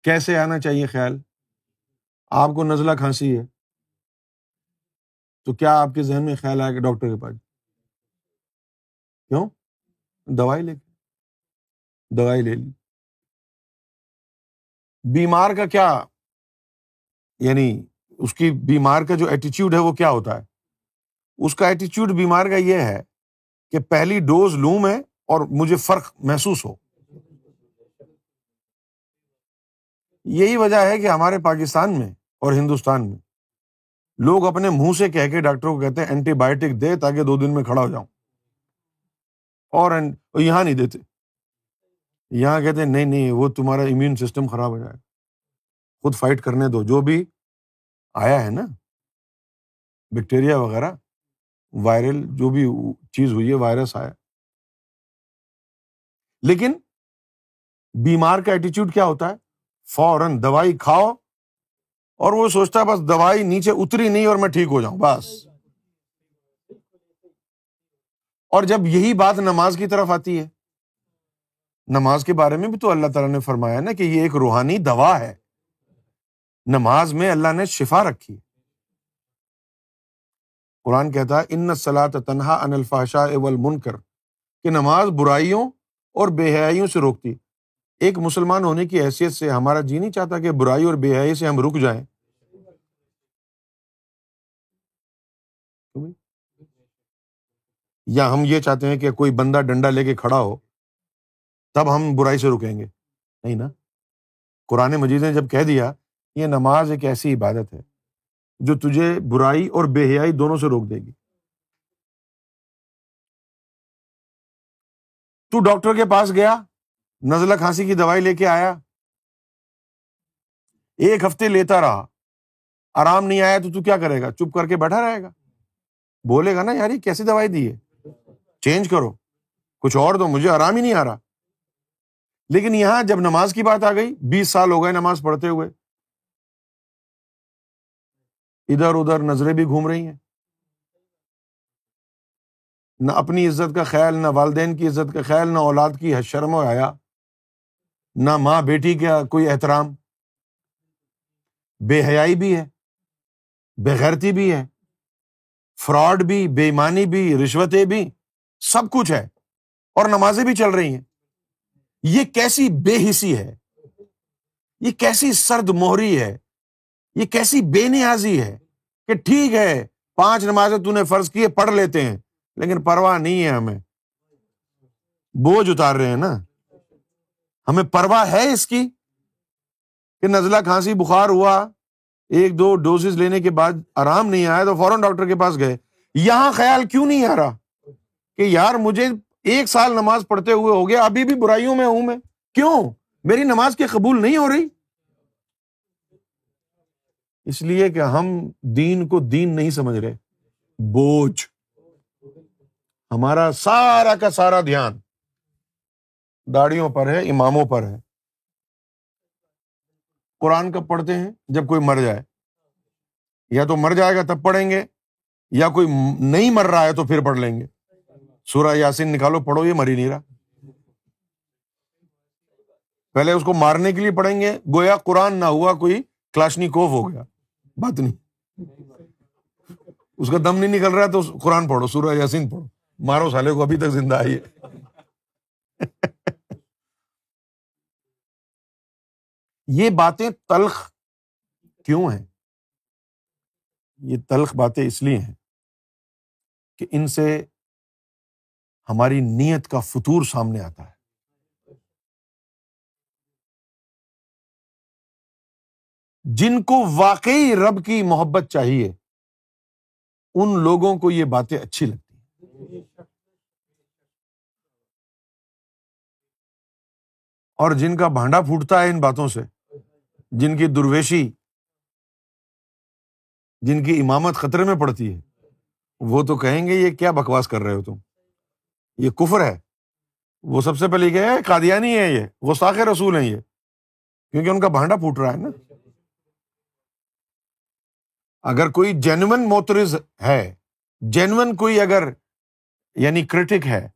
کیسے آنا چاہیے خیال؟ آپ کو نزلہ کھانسی ہے۔ تو کیا آپ کے ذہن میں خیال آئے گا ڈاکٹر کے پاس؟ کیوں؟ دوائی لے کے۔ دوائی لے لی۔ بیمار کا کیا یعنی اس کی بیمار کا جو ایٹیچیوڈ ہے وہ کیا ہوتا ہے؟ اس کا ایٹیچیوڈ بیمار کا یہ ہے کہ پہلی ڈوز لوں میں اور مجھے فرق محسوس ہو۔ یہی وجہ ہے کہ ہمارے پاکستان میں اور ہندوستان میں لوگ اپنے منہ سے کہہ کے ڈاکٹروں کو کہتے ہیں اینٹی بایوٹک دے تاکہ دو دن میں کھڑا ہو جاؤں۔ اور یہاں نہیں دیتے۔ یہاں کہتے ہیں نہیں نہیں، وہ تمہارا امیون سسٹم خراب ہو جائے خود فائٹ کرنے دو۔ جو بھی آیا ہے نا بیکٹیریا وغیرہ وائرل جو بھی چیز ہوئی ہے، وائرس آیا۔ لیکن بیمار کا ایٹیچیوڈ کیا ہوتا ہے؟ فوراً دوائی کھاؤ اور وہ سوچتا ہے، بس دوائی نیچے اتری نہیں اور میں ٹھیک ہو جاؤں، بس۔ اور جب یہی بات نماز کی طرف آتی ہے، نماز کے بارے میں بھی تو اللہ تعالیٰ نے فرمایا نا کہ یہ ایک روحانی دوا ہے۔ نماز میں اللہ نے شفا رکھی قرآن کہتا ہے ان سلاط تنہا ان الفاشا اول منکر کہ نماز برائیوں اور بے حیاں سے روکتی ایک مسلمان ہونے کی حیثیت سے ہمارا جی نہیں چاہتا کہ برائی اور بے حیائی سے ہم رک جائیں۔ یا ہم یہ چاہتے ہیں کہ کوئی بندہ ڈنڈا لے کے کھڑا ہو، تب ہم برائی سے رکیں گے۔ نہیں نا؟ قرآن مجید نے جب کہہ دیا، یہ نماز ایک ایسی عبادت ہے۔ جو تجھے برائی اور بے حیائی دونوں سے روک دے گی۔ تو ڈاکٹر کے پاس گیا، نزلہ کھانسی کی دوائی لے کے آیا۔ ایک ہفتے لیتا رہا۔ آرام نہیں آیا تو تو کیا کرے گا؟ چپ کر کے بیٹھا رہے گا۔ بولے گا نا، یار کیسی دوائی دی ہے؟ چینج کرو، کچھ اور دو، مجھے آرام ہی نہیں آ رہا۔ لیکن یہاں جب نماز کی بات آ گئی، بیس سال ہو گئے نماز پڑھتے ہوئے۔ ادھر ادھر نظریں بھی گھوم رہی ہیں۔ نہ اپنی عزت کا خیال، نہ والدین کی عزت کا خیال، نہ اولاد کی شرم و حیا، نہ ماں بیٹی کا کوئی احترام۔ بے حیائی بھی ہے بےغیرتی بھی ہے، فراڈ بھی، بے ایمانی بھی، رشوتیں بھی، سب کچھ ہے اور نمازیں بھی چل رہی ہیں۔ یہ کیسی بے حسی ہے؟ یہ کیسی سرد موہری ہے؟ یہ کیسی بے نیازی ہے؟ کہ ٹھیک ہے، پانچ نمازیں تو نے فرض کیے پڑھ لیتے ہیں، لیکن پرواہ نہیں ہے ہمیں۔ بوجھ اتار رہے ہیں نا۔ ہمیں پرواہ ہے اس کی کہ نزلہ کھانسی، بخار ہوا، ایک دو ڈوزز لینے کے بعد آرام نہیں آیا تو فوراً ڈاکٹر کے پاس گئے۔ یہاں خیال کیوں نہیں آ رہا کہ یار مجھے ایک سال نماز پڑھتے ہوئے ہو گیا، ابھی بھی برائیوں میں ہوں میں۔ کیوں؟ میری نماز کے قبول نہیں ہو رہی۔ اس لیے کہ ہم دین کو دین نہیں سمجھ رہے۔ بوجھ۔ ہمارا سارا کا سارا دھیان داڑیوں پر ہے، اماموں پر ہے۔ قرآن کب پڑھتے ہیں؟ جب کوئی مر جائے۔ یا تو مر جائے گا تب پڑھیں گے، یا کوئی نہیں مر رہا ہے تو پھر پڑھ لیں گے۔ سورہ یاسین نکالو، پڑھو، یہ مر ہی نہیں رہا۔ پہلے اس کو مارنے کے لیے پڑھیں گے، گویا قرآن نہ ہوا، کوئی کلاشنی کوف ہو گیا۔ بات نہیں۔ اس کا دم نہیں نکل رہا تو قرآن پڑھو، سورہ یاسین پڑھو۔ مارو سالے کو ابھی تک زندہ آئی ہے یہ باتیں تلخ کیوں ہیں؟ یہ تلخ باتیں اس لیے ہیں کہ ان سے ہماری نیت کا فطور سامنے آتا ہے۔ جن کو واقعی رب کی محبت چاہیے، ان لوگوں کو یہ باتیں اچھی لگتی ہیں۔ اور جن کا بھانڈا پھوٹتا ہے ان باتوں سے، جن کی درویشی، جن کی امامت خطرے میں پڑتی ہے، وہ تو کہیں گے، یہ کیا بکواس کر رہے ہو تم؟ یہ کفر ہے۔ وہ سب سے پہلے کہ قادیانی ہے یہ وہ ساخ رسول ہیں یہ۔ کیونکہ ان کا بھانڈا پھوٹ رہا ہے نا۔ اگر کوئی جینون موترز ہے جینون کوئی اگر یعنی کرٹک ہے،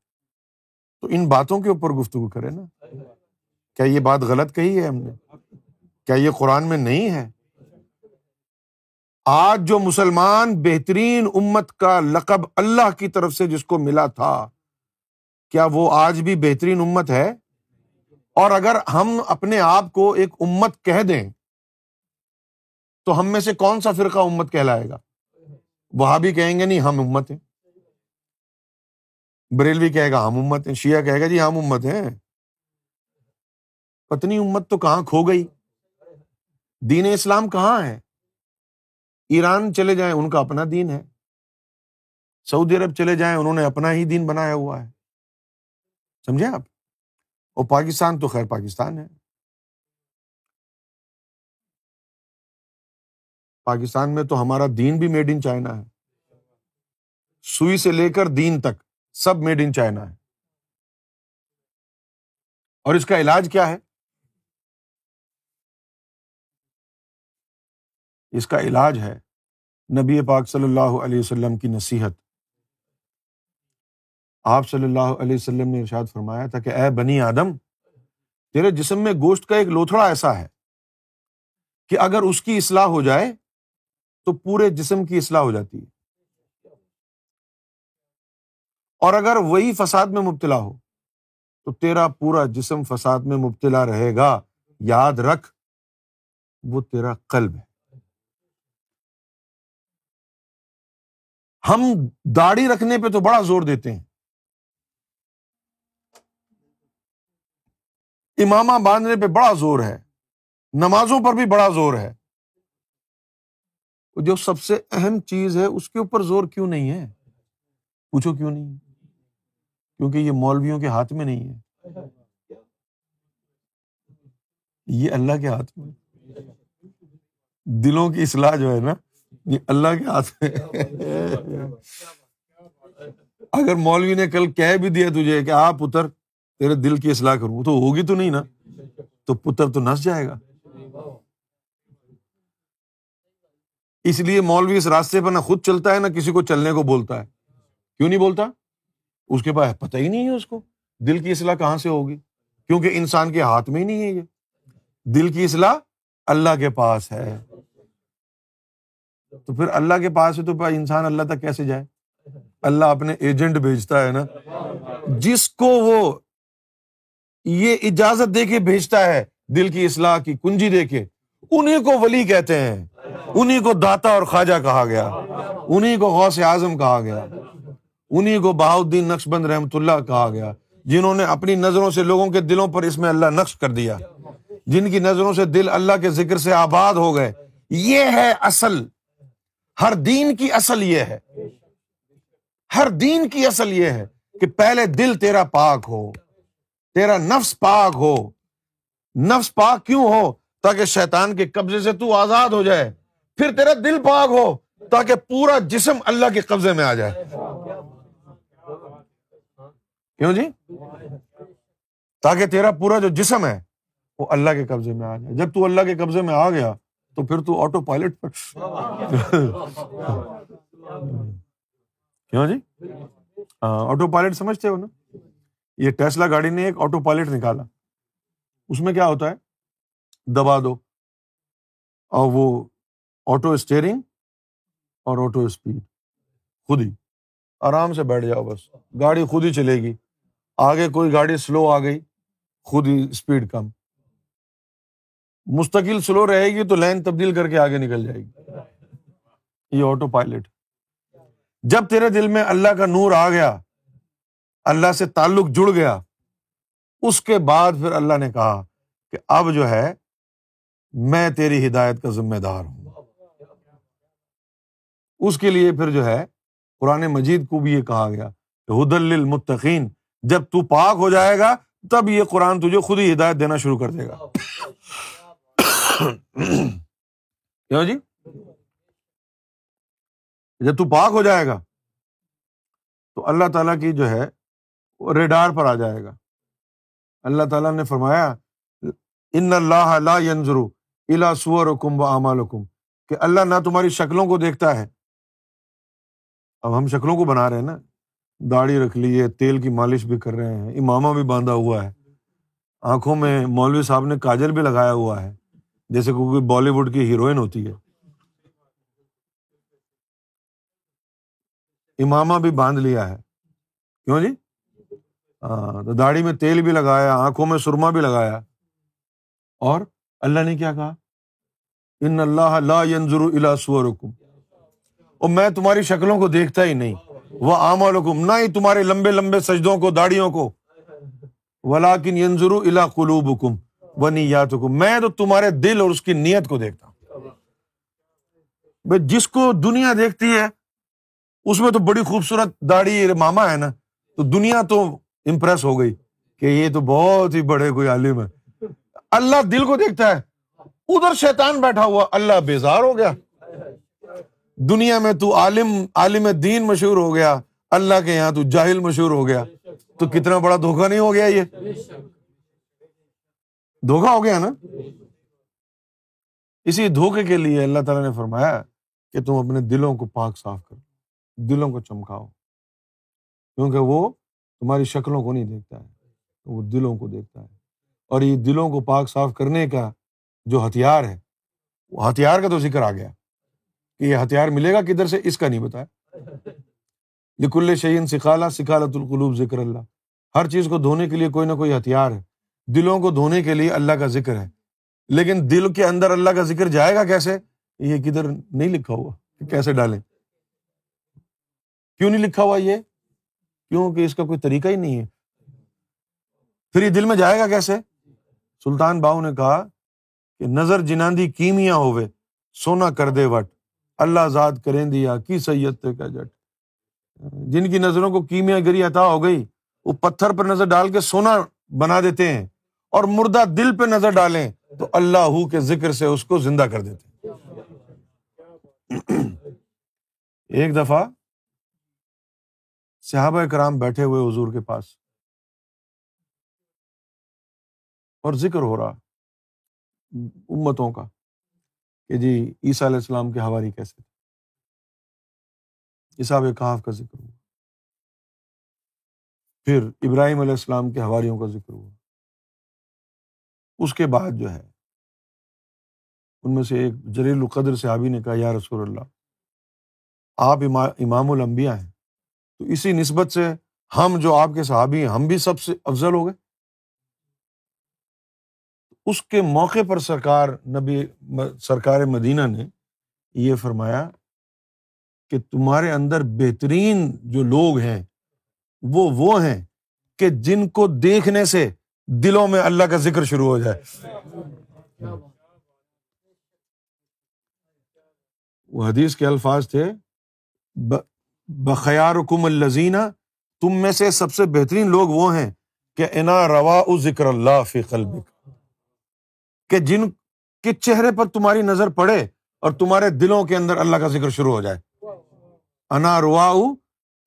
تو ان باتوں کے اوپر گفتگو کرے نا۔ کیا یہ بات غلط کہی ہے ہم نے؟ کیا یہ قرآن میں نہیں ہے؟ آج جو مسلمان بہترین امت کا لقب اللہ کی طرف سے جس کو ملا تھا، کیا وہ آج بھی بہترین امت ہے؟ اور اگر ہم اپنے آپ کو ایک امت کہہ دیں تو ہم میں سے کون سا فرقہ امت کہلائے گا؟ وہاں بھی کہیں گے نہیں، ہم امت ہیں۔ بریل بھی کہے گا، ہم امت ہیں۔ شیعہ کہے گا جی ہم امت ہیں۔ پتنی امت تو کہاں کھو گئی؟ دین اسلام کہاں ہے؟ ایران چلے جائیں، ان کا اپنا دین ہے۔ سعودی عرب چلے جائیں، انہوں نے اپنا ہی دین بنایا ہوا ہے۔ سمجھے آپ؟ اور پاکستان تو خیر پاکستان ہے۔ پاکستان میں تو ہمارا دین بھی میڈ ان چائنا ہے۔ سوئی سے لے کر دین تک سب میڈ ان چائنا ہے۔ اور اس کا علاج کیا ہے؟ اس کا علاج ہے نبی پاک صلی اللہ علیہ وسلم کی نصیحت۔ آپ صلی اللہ علیہ وسلم نے ارشاد فرمایا تھا کہ اے بنی آدم، تیرے جسم میں گوشت کا ایک لوتھڑا ایسا ہے کہ اگر اس کی اصلاح ہو جائے تو پورے جسم کی اصلاح ہو جاتی ہے۔ اور اگر وہی فساد میں مبتلا ہو، تو تیرا پورا جسم فساد میں مبتلا رہے گا۔ یاد رکھ، وہ تیرا قلب ہے۔ ہم داڑھی رکھنے پہ تو بڑا زور دیتے ہیں۔ امامہ باندھنے پہ بڑا زور ہے۔ نمازوں پر بھی بڑا زور ہے۔ جو سب سے اہم چیز ہے، اس کے اوپر زور کیوں نہیں ہے؟ پوچھو کیوں نہیں؟ کیونکہ یہ مولویوں کے ہاتھ میں نہیں ہے۔ یہ اللہ کے ہاتھ میں۔ دلوں کی اصلاح جو ہے نا، یہ اللہ کے ہاتھ میں۔ اگر مولوی نے کل کہہ بھی دیا تجھے کہ آپ پتر تیرے دل کی اصلاح کروں تو ہوگی تو نہیں نا؟ تو پتر تو نس جائے گا۔ اس لیے مولوی اس راستے پر نہ خود چلتا ہے، نہ کسی کو چلنے کو بولتا ہے۔ کیوں نہیں بولتا؟ اس کے پاس پتہ ہی نہیں ہے اس کو۔ دل کی اصلاح کہاں سے ہوگی؟ کیونکہ انسان کے ہاتھ میں ہی نہیں ہے یہ۔ دل کی اصلاح اللہ کے پاس ہے۔ تو پھر اللہ کے پاس ہے تو انسان اللہ تک کیسے جائے؟ اللہ اپنے ایجنٹ بھیجتا ہے نا۔ جس کو وہ یہ اجازت دے کے بھیجتا ہے، دل کی اصلاح کی کنجی دے کے، انہیں کو ولی کہتے ہیں۔ انہیں کو داتا اور خواجہ کہا گیا۔ انہیں کو غوث اعظم کہا گیا۔ انہیں کو بہاؤدین نقش بند رحمت اللہ کہا گیا۔ جنہوں نے اپنی نظروں سے لوگوں کے دلوں پر اس میں اللہ نقش کر دیا۔ جن کی نظروں سے دل اللہ کے ذکر سے آباد ہو گئے۔ یہ ہے اصل۔ ہر دین کی اصل یہ ہے۔ ہر دین کی اصل یہ ہے کہ پہلے دل تیرا پاک ہو۔ تیرا نفس پاک ہو۔ نفس پاک کیوں ہو؟ تاکہ شیطان کے قبضے سے تو آزاد ہو جائے۔ پھر تیرا دل پاک ہو تاکہ پورا جسم اللہ کے قبضے میں آ جائے۔ کیوں جی؟ تاکہ تیرا پورا جو جسم ہے وہ اللہ کے قبضے میں آ جائے۔ جب تو اللہ کے قبضے میں آ گیا تو پھر تو آٹو پائلٹ پر۔ کیوں جی؟ آٹو پائلٹ سمجھتے ہو نا؟ یہ ٹیسلا گاڑی نے ایک آٹو پائلٹ نکالا۔ اس میں کیا ہوتا ہے؟ دبا دو۔ اور وہ آٹو اسٹیئرنگ اور آٹو اسپیڈ خود ہی آرام سے بیٹھ جاؤ بس. گاڑی خود ہی چلے گی. آگے کوئی گاڑی سلو آ گئی. خود ہی اسپیڈ کم. مستقل سلو رہے گی تو لائن تبدیل کر کے آگے نکل جائے گی. یہ آٹو پائلٹ جب تیرے دل میں اللہ کا نور آ گیا، اللہ سے تعلق جڑ گیا، اس کے بعد پھر اللہ نے کہا کہ اب جو ہے، میں تیری ہدایت کا ذمہ دار ہوں۔ اس کے لیے پھر جو ہے قرآن مجید کو بھی یہ کہا گیا کہ حد المتقین جب تو پاک ہو جائے گا، تب یہ قرآن تجھے خود ہی ہدایت دینا شروع کر دے گا۔ کیوں جی؟ جب تو پاک ہو جائے گا، تو اللہ تعالیٰ کی جو ہے وہ ریڈار پر آ جائے گا۔ اللہ تعالیٰ نے فرمایا، ان اللہ لا ینظرو الا سور و کہ اللہ نہ تمہاری شکلوں کو دیکھتا ہے اب ہم شکلوں کو بنا رہے ہیں نا۔ داڑھی رکھ لی ہے، تیل کی مالش بھی کر رہے ہیں، امامہ بھی باندھا ہوا ہے۔ آنکھوں میں مولوی صاحب نے کاجل بھی لگایا ہوا ہے، جیسے کوئی بالی ووڈ کی ہیروئن ہوتی ہے۔ امامہ بھی باندھ لیا ہے۔ کیوں جی؟ ہاں تو داڑھی میں تیل بھی لگایا، آنکھوں میں سرما بھی لگایا۔ اور اللہ نے کیا کہا؟ ان اللہ لا ينظر الى صوركم اور میں تمہاری شکلوں کو دیکھتا ہی نہیں۔ وہ اعمالکم نہ ہی تمہارے لمبے لمبے سجدوں کو داڑیوں کو۔ ولاکن ينظر الى قلوبكم ونیاتکم میں تو تمہارے دل اور اس کی نیت کو دیکھتا ہوں۔ جس کو دنیا دیکھتی ہے، اس میں تو بڑی خوبصورت داڑھی ماما ہے نا۔ تو دنیا تو امپریس ہو گئی کہ یہ تو بہت ہی بڑے کوئی عالم ہے۔ اللہ دل کو دیکھتا ہے۔ ادھر شیطان بیٹھا ہوا، اللہ بیزار ہو گیا۔ دنیا میں تو عالم عالم دین مشہور ہو گیا، اللہ کے یہاں تو جاہل مشہور ہو گیا۔ تو کتنا بڑا دھوکا نہیں ہو گیا یہ؟ دھوکا ہو گیا نا؟ اسی دھوکے کے لیے اللہ تعالیٰ نے فرمایا کہ تم اپنے دلوں کو پاک صاف کرو، دلوں کو چمکاؤ۔ کیونکہ وہ تمہاری شکلوں کو نہیں دیکھتا ہے، وہ دلوں کو دیکھتا ہے۔ اور یہ دلوں کو پاک صاف کرنے کا جو ہتھیار ہے، وہ ہتھیار کا تو ذکر آ گیا۔ کہ یہ ہتھیار ملے گا کدھر سے؟ اس کا نہیں بتایا۔ لکل شعین سکھالا، سکھالت القلوب ذکر اللہ۔ ہر چیز کو دھونے کے لیے کوئی نہ کوئی ہتھیار ہے۔ دلوں کو دھونے کے لیے اللہ کا ذکر ہے۔ لیکن دل کے اندر اللہ کا ذکر جائے گا کیسے؟ یہ کدھر نہیں لکھا ہوا کہ کیسے ڈالیں۔ کیوں نہیں لکھا ہوا یہ؟ کیوں کہ اس کا کوئی طریقہ ہی نہیں ہے۔ پھر یہ دل میں جائے گا کیسے؟ سلطان باؤ نے کہا کہ نظر جناندی کیمیا ہوئے، سونا کر دے وٹ۔ اللہ زاد کریں دیا کی سید کا جٹ۔ جن کی نظروں کو کیمیا گری عطا ہو گئی، وہ پتھر پر نظر ڈال کے سونا بنا دیتے ہیں اور مردہ دل پہ نظر ڈالیں تو اللہ کے ذکر سے اس کو زندہ کر دیتے ایک دفعہ صحابہ کرام بیٹھے ہوئے حضور کے پاس اور ذکر ہو رہا امتوں کا۔ کہ جی عیسیٰ علیہ السلام کے حواری کیسے تھے؟ کہاف کا ذکر ہوا۔ پھر ابراہیم علیہ السلام کے حوالیوں کا ذکر ہوا۔ اس کے بعد جو ہے، ان میں سے ایک جلیل القدر صحابی نے کہا، یا رسول اللہ، آپ امام الانبیاء ہیں، تو اسی نسبت سے ہم جو آپ کے صحابی ہیں، ہم بھی سب سے افضل ہو گئے؟ اس کے موقع پر سرکار نبی سرکار مدینہ نے یہ فرمایا کہ تمہارے اندر بہترین جو لوگ ہیں، وہ وہ ہیں کہ جن کو دیکھنے سے دلوں میں اللہ کا ذکر شروع ہو جائے۔ وہ حدیث کے الفاظ تھے بخیار کم الزینہ تم میں سے سب سے بہترین لوگ وہ ہیں کہ انا روا ذکر اللہ فی قلب کہ جن کے چہرے پر تمہاری نظر پڑے اور تمہارے دلوں کے اندر اللہ کا ذکر شروع ہو جائے۔ انا روا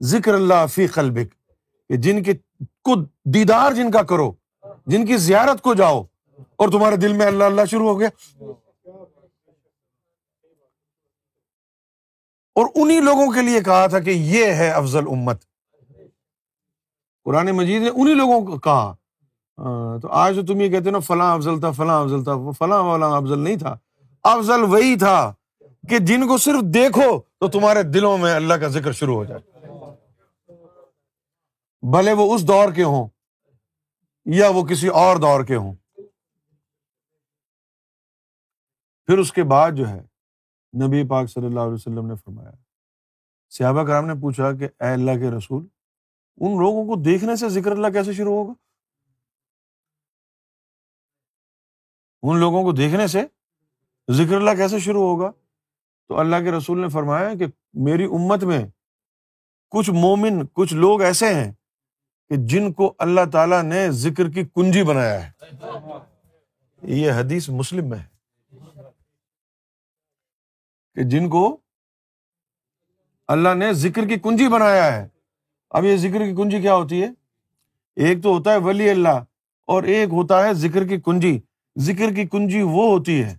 ذکر اللہ فی قلبک، کہ جن کے کو دیدار جن کا کرو، جن کی زیارت کو جاؤ اور تمہارے دل میں اللہ اللہ شروع ہو گیا۔ اور انہیں لوگوں کے لیے کہا تھا کہ یہ ہے افضل امت۔ قرآن مجید نے انہیں لوگوں کو کہا ہاں، تو آج تو تم یہ کہتے نا، فلاں افضل تھا، فلاں افضل تھا، وہ فلاں والا افضل نہیں تھا۔ افضل وہی تھا کہ جن کو صرف دیکھو تو تمہارے دلوں میں اللہ کا ذکر شروع ہو جائے۔ بھلے وہ اس دور کے ہوں یا وہ کسی اور دور کے ہوں۔ پھر اس کے بعد جو ہے، نبی پاک صلی اللہ علیہ وسلم نے فرمایا سیابہ کرام نے پوچھا کہ اے اللہ کے رسول، ان لوگوں کو دیکھنے سے ذکر اللہ کیسے شروع ہوگا؟ ان لوگوں کو دیکھنے سے ذکر اللہ کیسے شروع ہوگا؟ تو اللہ کے رسول نے فرمایا کہ میری امت میں کچھ مومن، کچھ لوگ ایسے ہیں کہ جن کو اللہ تعالیٰ نے ذکر کی کنجی بنایا ہے۔ یہ حدیث مسلم میں ہے۔ کہ جن کو اللہ نے ذکر کی کنجی بنایا ہے۔ اب یہ ذکر کی کنجی کیا ہوتی ہے؟ ایک تو ہوتا ہے ولی اللہ اور ایک ہوتا ہے ذکر کی کنجی۔ ذکر کی کنجی وہ ہوتی ہے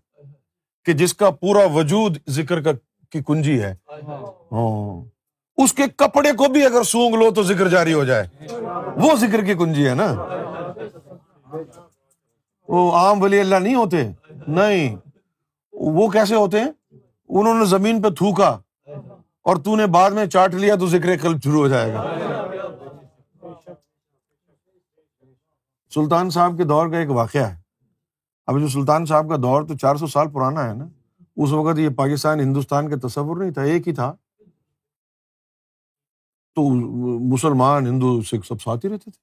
کہ جس کا پورا وجود ذکر کا کی کنجی ہے۔ ہاں۔ اس کے کپڑے کو بھی اگر سونگ لو تو ذکر جاری ہو جائے۔ وہ ذکر کی کنجی ہے نا۔ وہ عام ولی اللہ نہیں ہوتے۔ نہیں۔ وہ کیسے ہوتے ہیں؟ انہوں نے زمین پہ تھوکا اور تو نے بعد میں چاٹ لیا تو ذکر قلب شروع ہو جائے گا۔ سلطان صاحب کے دور کا ایک واقعہ ہے۔ اب جو سلطان صاحب کا دور تو چار سو سال پرانا ہے نا، اس وقت یہ پاکستان، ہندوستان کا تصور نہیں تھا، ایک ہی تھا۔ تو مسلمان، ہندو سکھ سب ساتھ ہی رہتے تھے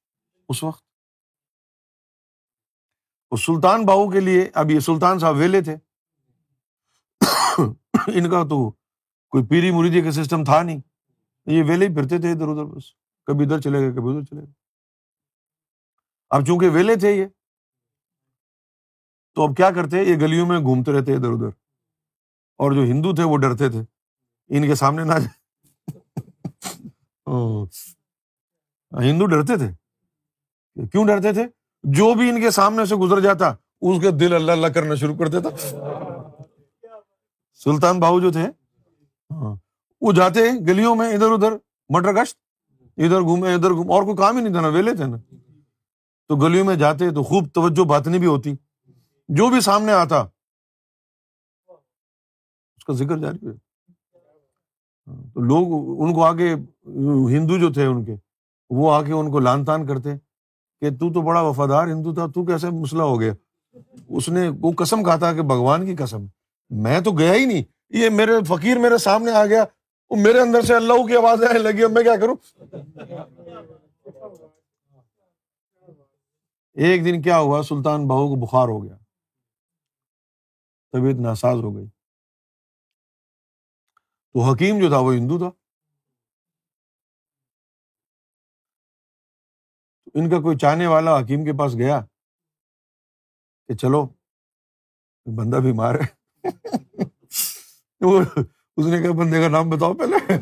اس وقت۔ سلطان باہو کے لیے اب یہ سلطان صاحب ویلے تھے۔ ان کا تو کوئی پیری مریدی کا سسٹم تھا نہیں۔ یہ ویلے ہی پھرتے تھے ادھر ادھر، بس۔ کبھی ادھر چلے گئے، کبھی ادھر چلے گئے۔ اب چونکہ ویلے تھے یہ تو اب کیا کرتے؟ یہ گلیوں میں گھومتے رہتے ادھر ادھر۔ اور جو ہندو تھے وہ ڈرتے تھے۔ ان کے سامنے نہ جائے ہندو ڈرتے تھے؟ کیوں ڈرتے تھے؟ جو بھی ان کے سامنے سے گزر جاتا اس کے دل اللہ اللہ کرنا شروع کر دیتا۔ سلطان باہو جو تھے ہاں، وہ جاتے گلیوں میں ادھر ادھر مٹر گشت ادھر گھومے ادھر گھوم اور کوئی کام ہی نہیں تھا نا ویلے تھے نا۔ تو گلیوں میں جاتے تو خوب توجہ باتنی بھی ہوتی۔ جو بھی سامنے آتا، اس کا ذکر جاری ہو ہاں، تو لوگ ان کو آگے، ہندو جو تھے ان کے، وہ آ کے ان کو لان تان کرتے کہ تو تو بڑا وفادار ہندو تھا، تو کیسے مسئلہ ہو گیا؟ اس نے وہ قسم کہا تھا کہ بھگوان کی قسم۔ میں تو گیا ہی نہیں۔ یہ میرے فقیر میرے سامنے آ گیا، وہ میرے اندر سے اللہ کی آواز آنے لگی اب میں کیا کروں؟ ایک دن کیا ہوا؟ سلطان بہو کو بخار ہو گیا۔ طبیعت ناساز ہو گئی۔ تو حکیم جو تھا وہ ہندو تھا۔ ان کا کوئی چاہنے والا حکیم کے پاس گیا کہ چلو بندہ بیمار ہے۔ اس نے کہا، بندے کا نام بتاؤ پہلے۔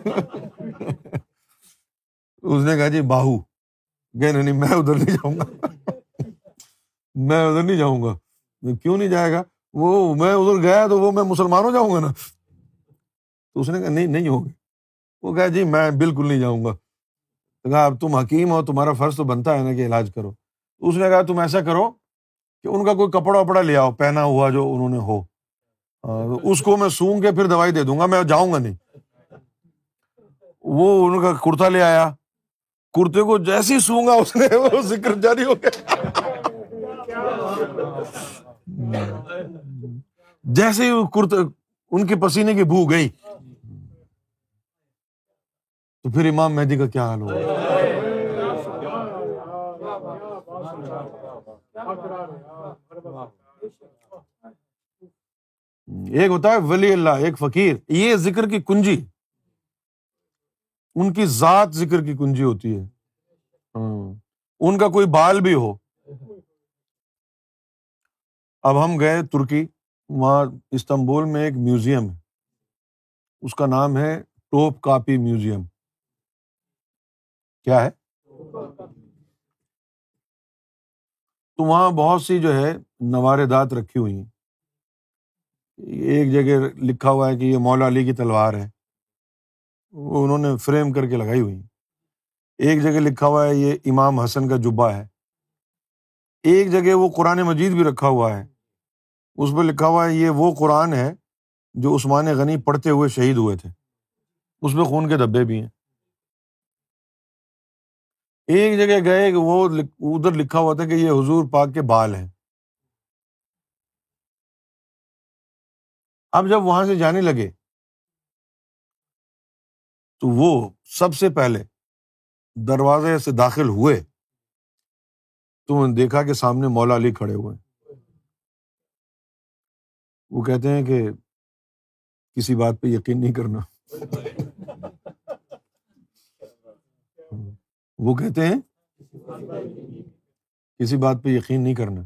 اس نے کہا جی باہو۔ کہ نہیں، میں ادھر نہیں جاؤں گا۔ میں ادھر نہیں جاؤں گا۔ کیوں نہیں جائے گا؟ وہ میں ادھر گیا تو وہ میں مسلمان ہو جاؤں گا نا۔ تو اس نے کہا، نہیں نہیں ہوگا وہ کہا جی میں بالکل نہیں جاؤں گا۔ کہا، اب تم حکیم ہو، تمہارا فرض تو بنتا ہے نا کہ علاج کرو۔ اس نے کہا، تم ایسا کرو کہ ان کا کوئی کپڑا وپڑا لے آؤ، پہنا ہوا جو انہوں نے ہو۔ اس کو میں سونگ کے پھر دوائی دے دوں گا، میں جاؤں گا نہیں۔ وہ ان کا کرتا لے آیا۔ کرتے کو جیسی سونگا اس نے وہ ذکر جاری ہو گیا۔ جیسے ہی ان کے پسینے کی بو گئی، تو پھر امام مہدی کا کیا حال ہوا؟ ایک ہوتا ہے ولی اللہ، ایک فقیر۔ یہ ذکر کی کنجی۔ ان کی ذات ذکر کی کنجی ہوتی ہے۔ ہاں۔ ان کا کوئی بال بھی ہو اب ہم گئے ترکی، وہاں استنبول میں ایک میوزیم ہے۔ اس کا نام ہے ٹوپ کاپی میوزیم۔ کیا ہے؟ تو وہاں بہت سی جو ہے نوار دات رکھی ہوئی ہیں۔ ایک جگہ لکھا ہوا ہے کہ یہ مولا علی کی تلوار ہے۔ وہ انہوں نے فریم کر کے لگائی ہوئی ایک جگہ لکھا ہوا ہے یہ امام حسن کا جبا ہے۔ ایک جگہ وہ قرآن مجید بھی رکھا ہوا ہے۔ اس پہ لکھا ہوا ہے، یہ وہ قرآن ہے جو عثمان غنی پڑھتے ہوئے شہید ہوئے تھے۔ اس میں خون کے دھبے بھی ہیں۔ ایک جگہ گئے کہ وہ ادھر لکھا ہوا تھا کہ یہ حضور پاک کے بال ہیں۔ اب جب وہاں سے جانے لگے، تو وہ سب سے پہلے دروازے سے داخل ہوئے، تو نے دیکھا کہ سامنے مولا علی کھڑے ہوئے وہ کہتے ہیں کہ کسی بات پہ یقین نہیں کرنا۔ وہ کہتے ہیں کسی بات پہ یقین نہیں کرنا۔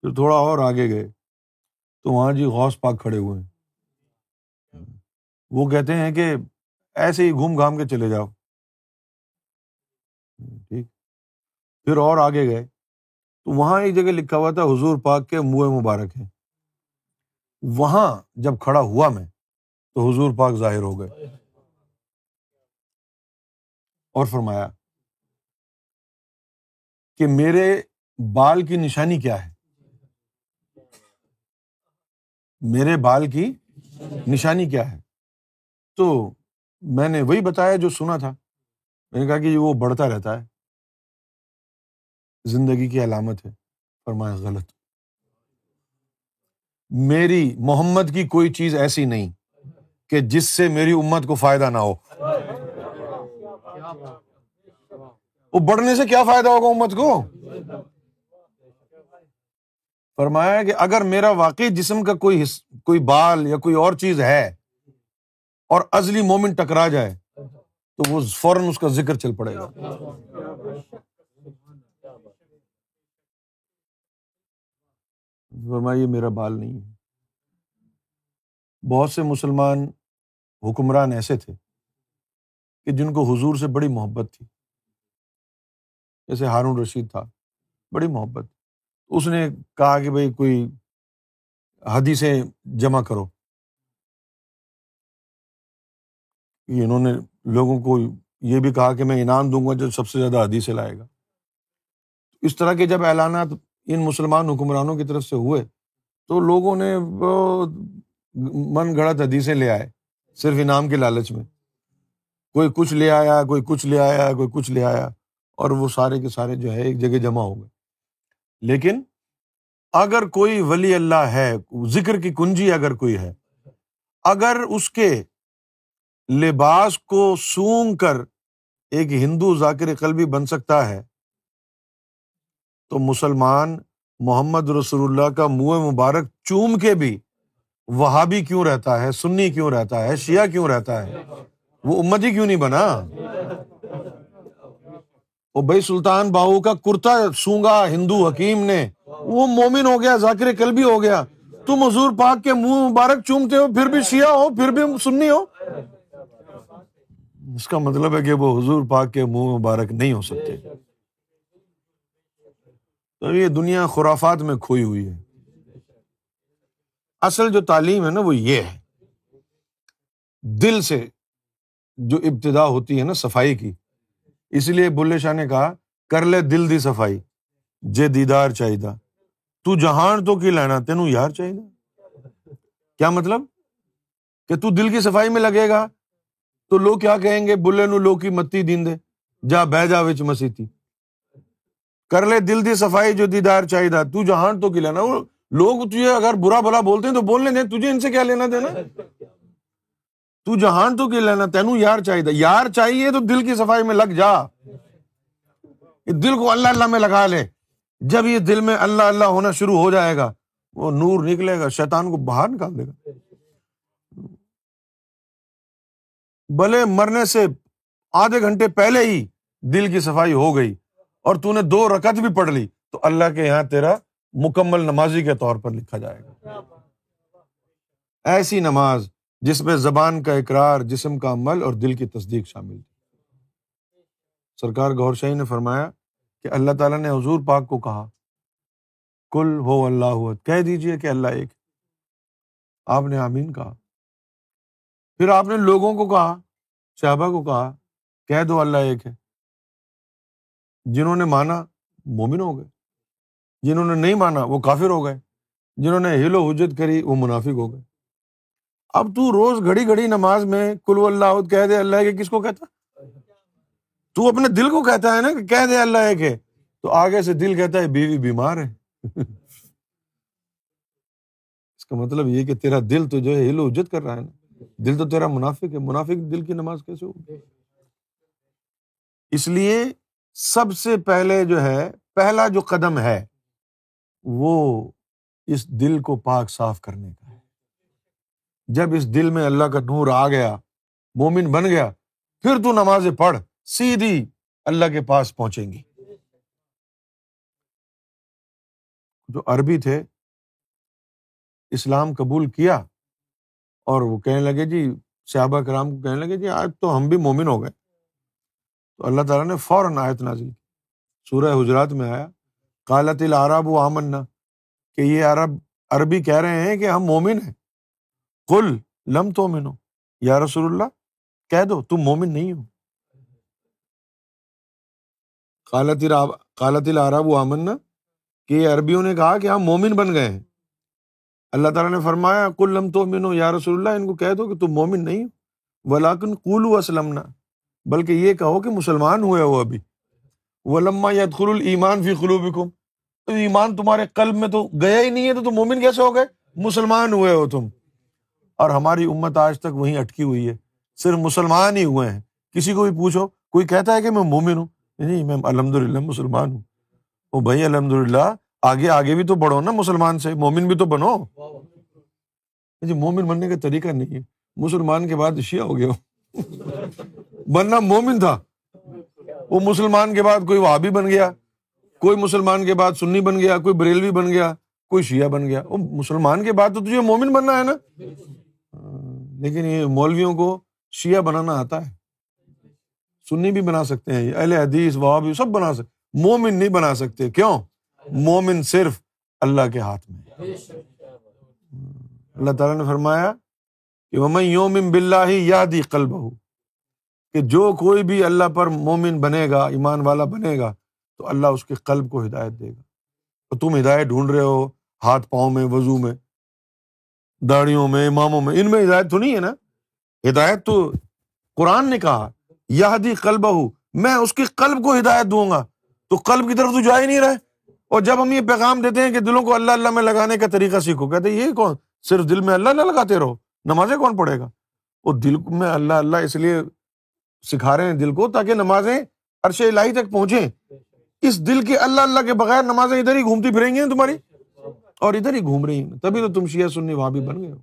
پھر تھوڑا اور آگے گئے تو وہاں جی غوث پاک کھڑے ہوئے ہیں۔ وہ کہتے ہیں کہ ایسے ہی گھوم گھام کے چلے جاؤ۔ ٹھیک۔ پھر اور آگے گئے تو وہاں ایک جگہ لکھا ہوا تھا حضور پاک کے منہ مبارک ہیں وہاں جب کھڑا ہوا میں تو حضور پاک ظاہر ہو گئے۔ اور فرمایا کہ میرے بال کی نشانی کیا ہے؟ میرے بال کی نشانی کیا ہے؟ تو میں نے وہی بتایا جو سنا تھا۔ میں نے کہا کہ وہ بڑھتا رہتا ہے۔ زندگی کی علامت ہے۔ فرمایا غلط۔ میری محمد کی کوئی چیز ایسی نہیں کہ جس سے میری امت کو فائدہ نہ ہو۔ وہ بڑھنے سے کیا فائدہ ہوگا امت کو؟ فرمایا کہ اگر میرا واقعی جسم کا کوئی کوئی بال یا کوئی اور چیز ہے اور ازلی مومنٹ ٹکرا جائے تو وہ فوراً اس کا ذکر چل پڑے گا۔ فرمایا، یہ میرا بال نہیں ہے۔ بہت سے مسلمان حکمران ایسے تھے کہ جن کو حضور سے بڑی محبت تھی۔ جیسے ہارون رشید تھا، بڑی محبت۔ اس نے کہا کہ بھائی، کوئی حدیثیں جمع کرو۔ انہوں نے لوگوں کو یہ بھی کہا کہ میں انعام دوں گا جو سب سے زیادہ حدیثیں لائے گا۔ اس طرح کے جب اعلانات ان مسلمان حکمرانوں کی طرف سے ہوئے تو لوگوں نے من گڑت حدیثیں لے آئے صرف انعام کے لالچ میں۔ کوئی کچھ لے آیا، کوئی کچھ لے آیا، کوئی کچھ لے آیا اور وہ سارے کے سارے جو ہے ایک جگہ جمع ہو گئے۔ لیکن اگر کوئی ولی اللہ ہے، ذکر کی کنجی اگر کوئی ہے، اگر اس کے لباس کو سونگ کر ایک ہندو ذاکر قلبی بن سکتا ہے تو مسلمان محمد رسول اللہ کا منہ مبارک چوم کے بھی وہابی کیوں رہتا ہے؟ سنی کیوں رہتا ہے؟ شیعہ کیوں رہتا ہے؟ وہ امت ہی کیوں نہیں بنا؟ وہ بھائی سلطان باہو کا کرتا سونگا ہندو حکیم نے، وہ مومن ہو گیا، ذاکر کل بھی ہو گیا۔ تم حضور پاک کے منہ مبارک چومتے ہو، پھر بھی شیعہ ہو، پھر بھی سنی ہو۔ اس کا مطلب ہے کہ وہ حضور پاک کے منہ مبارک نہیں ہو سکتے۔ تو یہ دنیا خرافات میں کھوئی ہوئی ہے۔ اصل جو تعلیم ہے نا وہ یہ ہے۔ دل سے جو ابتدا ہوتی ہے نا صفائی کی، اس لیے بلے شاہ نے کہا، کر لے دل دی صفائی، جے دیدار چاہیے تو جہان تو کی لینا تینوں یار چاہیے کیا مطلب؟ کہ تو دل کی صفائی میں لگے گا۔ تو لوگ کیا کہیں گے؟ بلے نو لو کی متی دین دے جا بہ جا وچ مسیتی۔ کر لے، دل دی صفائی جو دیدار چاہیے تو جہان تو کی لینا لوگ تجھے اگر برا بلا بولتے ہیں تو بولنے دیں۔ تجھے ان سے کیا لینا دینا؟ تو جہان تو کی لینا تینوں یار چاہیے یار چاہیے تو دل کی صفائی میں لگ جا۔ دل کو اللہ اللہ میں لگا لے۔ جب یہ دل میں اللہ اللہ ہونا شروع ہو جائے گا، وہ نور نکلے گا، شیطان کو باہر نکال دے گا۔ بھلے مرنے سے آدھے گھنٹے پہلے ہی دل کی صفائی ہو گئی۔ اور تو نے دو رکت بھی پڑھ لی، تو اللہ کے یہاں تیرا مکمل نمازی کے طور پر لکھا جائے گا۔ ایسی نماز جس میں زبان کا اقرار، جسم کا عمل اور دل کی تصدیق شامل تھی۔ سرکار گور شاہی نے فرمایا کہ اللہ تعالیٰ نے حضور پاک کو کہا، کل ہو اللہ کہہ دیجیے کہ اللہ ایک آپ نے آمین کہا۔ پھر آپ نے لوگوں کو کہا، صحابہ کو کہا، کہہ دو اللہ ایک ہے۔ جنہوں نے مانا مومن ہو گئے، جنہوں نے نہیں مانا وہ کافر ہو گئے، جنہوں نے ہل و حجت کری وہ منافق ہو گئے۔ اب تو روز گھڑی گھڑی نماز میں کل اللہ کہہ دے اللہ کے کس کو کہتا؟ تو اپنے دل کو کہتا ہے نا کہ کہہ دے اللہ ایک تو آگے سے دل کہتا ہے بیوی بیمار ہے۔ اس کا مطلب یہ کہ تیرا دل تو جو ہے ہل و حجت کر رہا ہے نا۔ دل تو تیرا منافق ہے، منافق دل کی نماز کیسے ہوگی؟ اس لیے سب سے پہلے جو ہے، پہلا جو قدم ہے، وہ اس دل کو پاک صاف کرنے کا ہے۔ جب اس دل میں اللہ کا نور آ گیا، مومن بن گیا، پھر تو نماز پڑھ، سیدھی اللہ کے پاس پہنچیں گی جو عربی تھے، اسلام قبول کیا اور وہ کہنے لگے جی صحابہ کرام کو کہنے لگے جی آج تو ہم بھی مومن ہو گئے۔ تو اللہ تعالیٰ نے فوراً آیت نازل سورہ حجرات میں آیا کالت العرب و آمنا، کہ یہ عرب، عربی کہہ رہے ہیں کہ ہم مومن ہیں۔ کل لم تو منو یا رسول اللہ، کہہ دو، تم مومن نہیں ہو۔ کالت کالت العرب و آمنا، کہ عربیوں نے کہا کہ ہم مومن بن گئے ہیں۔ اللہ تعالیٰ نے فرمایا کل لم تو منو یا رسول اللہ، ان کو کہہ دو کہ تم مومن نہیں ہو۔ ولاکن کولو اسلم بلکہ یہ کہو کہ مسلمان ہوئے ہو ابھی۔ وہ لما یا خل المان فی خلوب ایمان تمہارے قلب میں تو گیا ہی نہیں ہے تو تم مومن کیسے ہو گئے؟ مسلمان ہوئے ہو تم۔ اور ہماری امت آج تک وہیں اٹکی ہوئی ہے۔ صرف مسلمان ہی ہوئے ہیں۔ کسی کو بھی پوچھو، کوئی کہتا ہے کہ میں مومن ہوں؟ نہیں میں الحمد للہ مسلمان ہوں۔ وہ بھائی الحمد للہ آگے آگے بھی تو بڑھو نا مسلمان سے، مومن بھی تو بنو۔ جی مومن بننے کا طریقہ نہیں ہے۔ مسلمان کے بعد شیعہ ہو گیا بننا مومن تھا۔ وہ مسلمان کے بعد کوئی وہابی بن گیا، کوئی مسلمان کے بعد سنی بن گیا، کوئی بریلوی بن گیا، کوئی شیعہ بن گیا۔ وہ مسلمان کے بعد تو تجھے مومن بننا ہے نا؟ لیکن یہ مولویوں کو شیعہ بنانا آتا ہے۔ سنی بھی بنا سکتے ہیں اہل حدیث وہابی سب بنا سکتے مومن نہیں بنا سکتے، کیوں؟ مومن صرف اللہ کے ہاتھ میں۔ اللہ تعالیٰ نے فرمایا کہ وہ یوم بلّہ یادی قلب کہ جو کوئی بھی اللہ پر مومن بنے گا، ایمان والا بنے گا، تو اللہ اس کے قلب کو ہدایت دے گا۔ اور تم ہدایت ڈھونڈ رہے ہو، ہاتھ پاؤں میں، وضو میں داڑیوں میں، اماموں میں۔ ان میں ہدایت تو نہیں ہے نا؟ ہدایت تو قرآن نے کہا یادی قلب ہو میں اس کے قلب کو ہدایت دوں گا۔ تو قلب کی طرف تو جا ہی نہیں رہے اور جب ہم یہ پیغام دیتے ہیں کہ دلوں کو اللہ اللہ میں لگانے کا طریقہ سیکھو، کہتے یہ کون؟ صرف دل میں اللہ اللہ لگاتے رہو، نمازیں کون پڑھے گا؟ وہ دل میں اللہ اللہ اس لیے سکھا رہے ہیں دل کو تاکہ نمازیں عرش الہی تک پہنچے اس دل کے اللہ اللہ کے بغیر نمازیں ادھر ہی گھومتی پھریں گی تمہاری؟ اور ادھر ہی گھوم رہی ہیں۔ تبھی تو تم شیعہ سننی وہاں بھی بن گئے ہو۔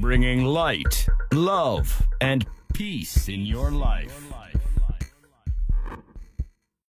bringing light, love, and peace in your life.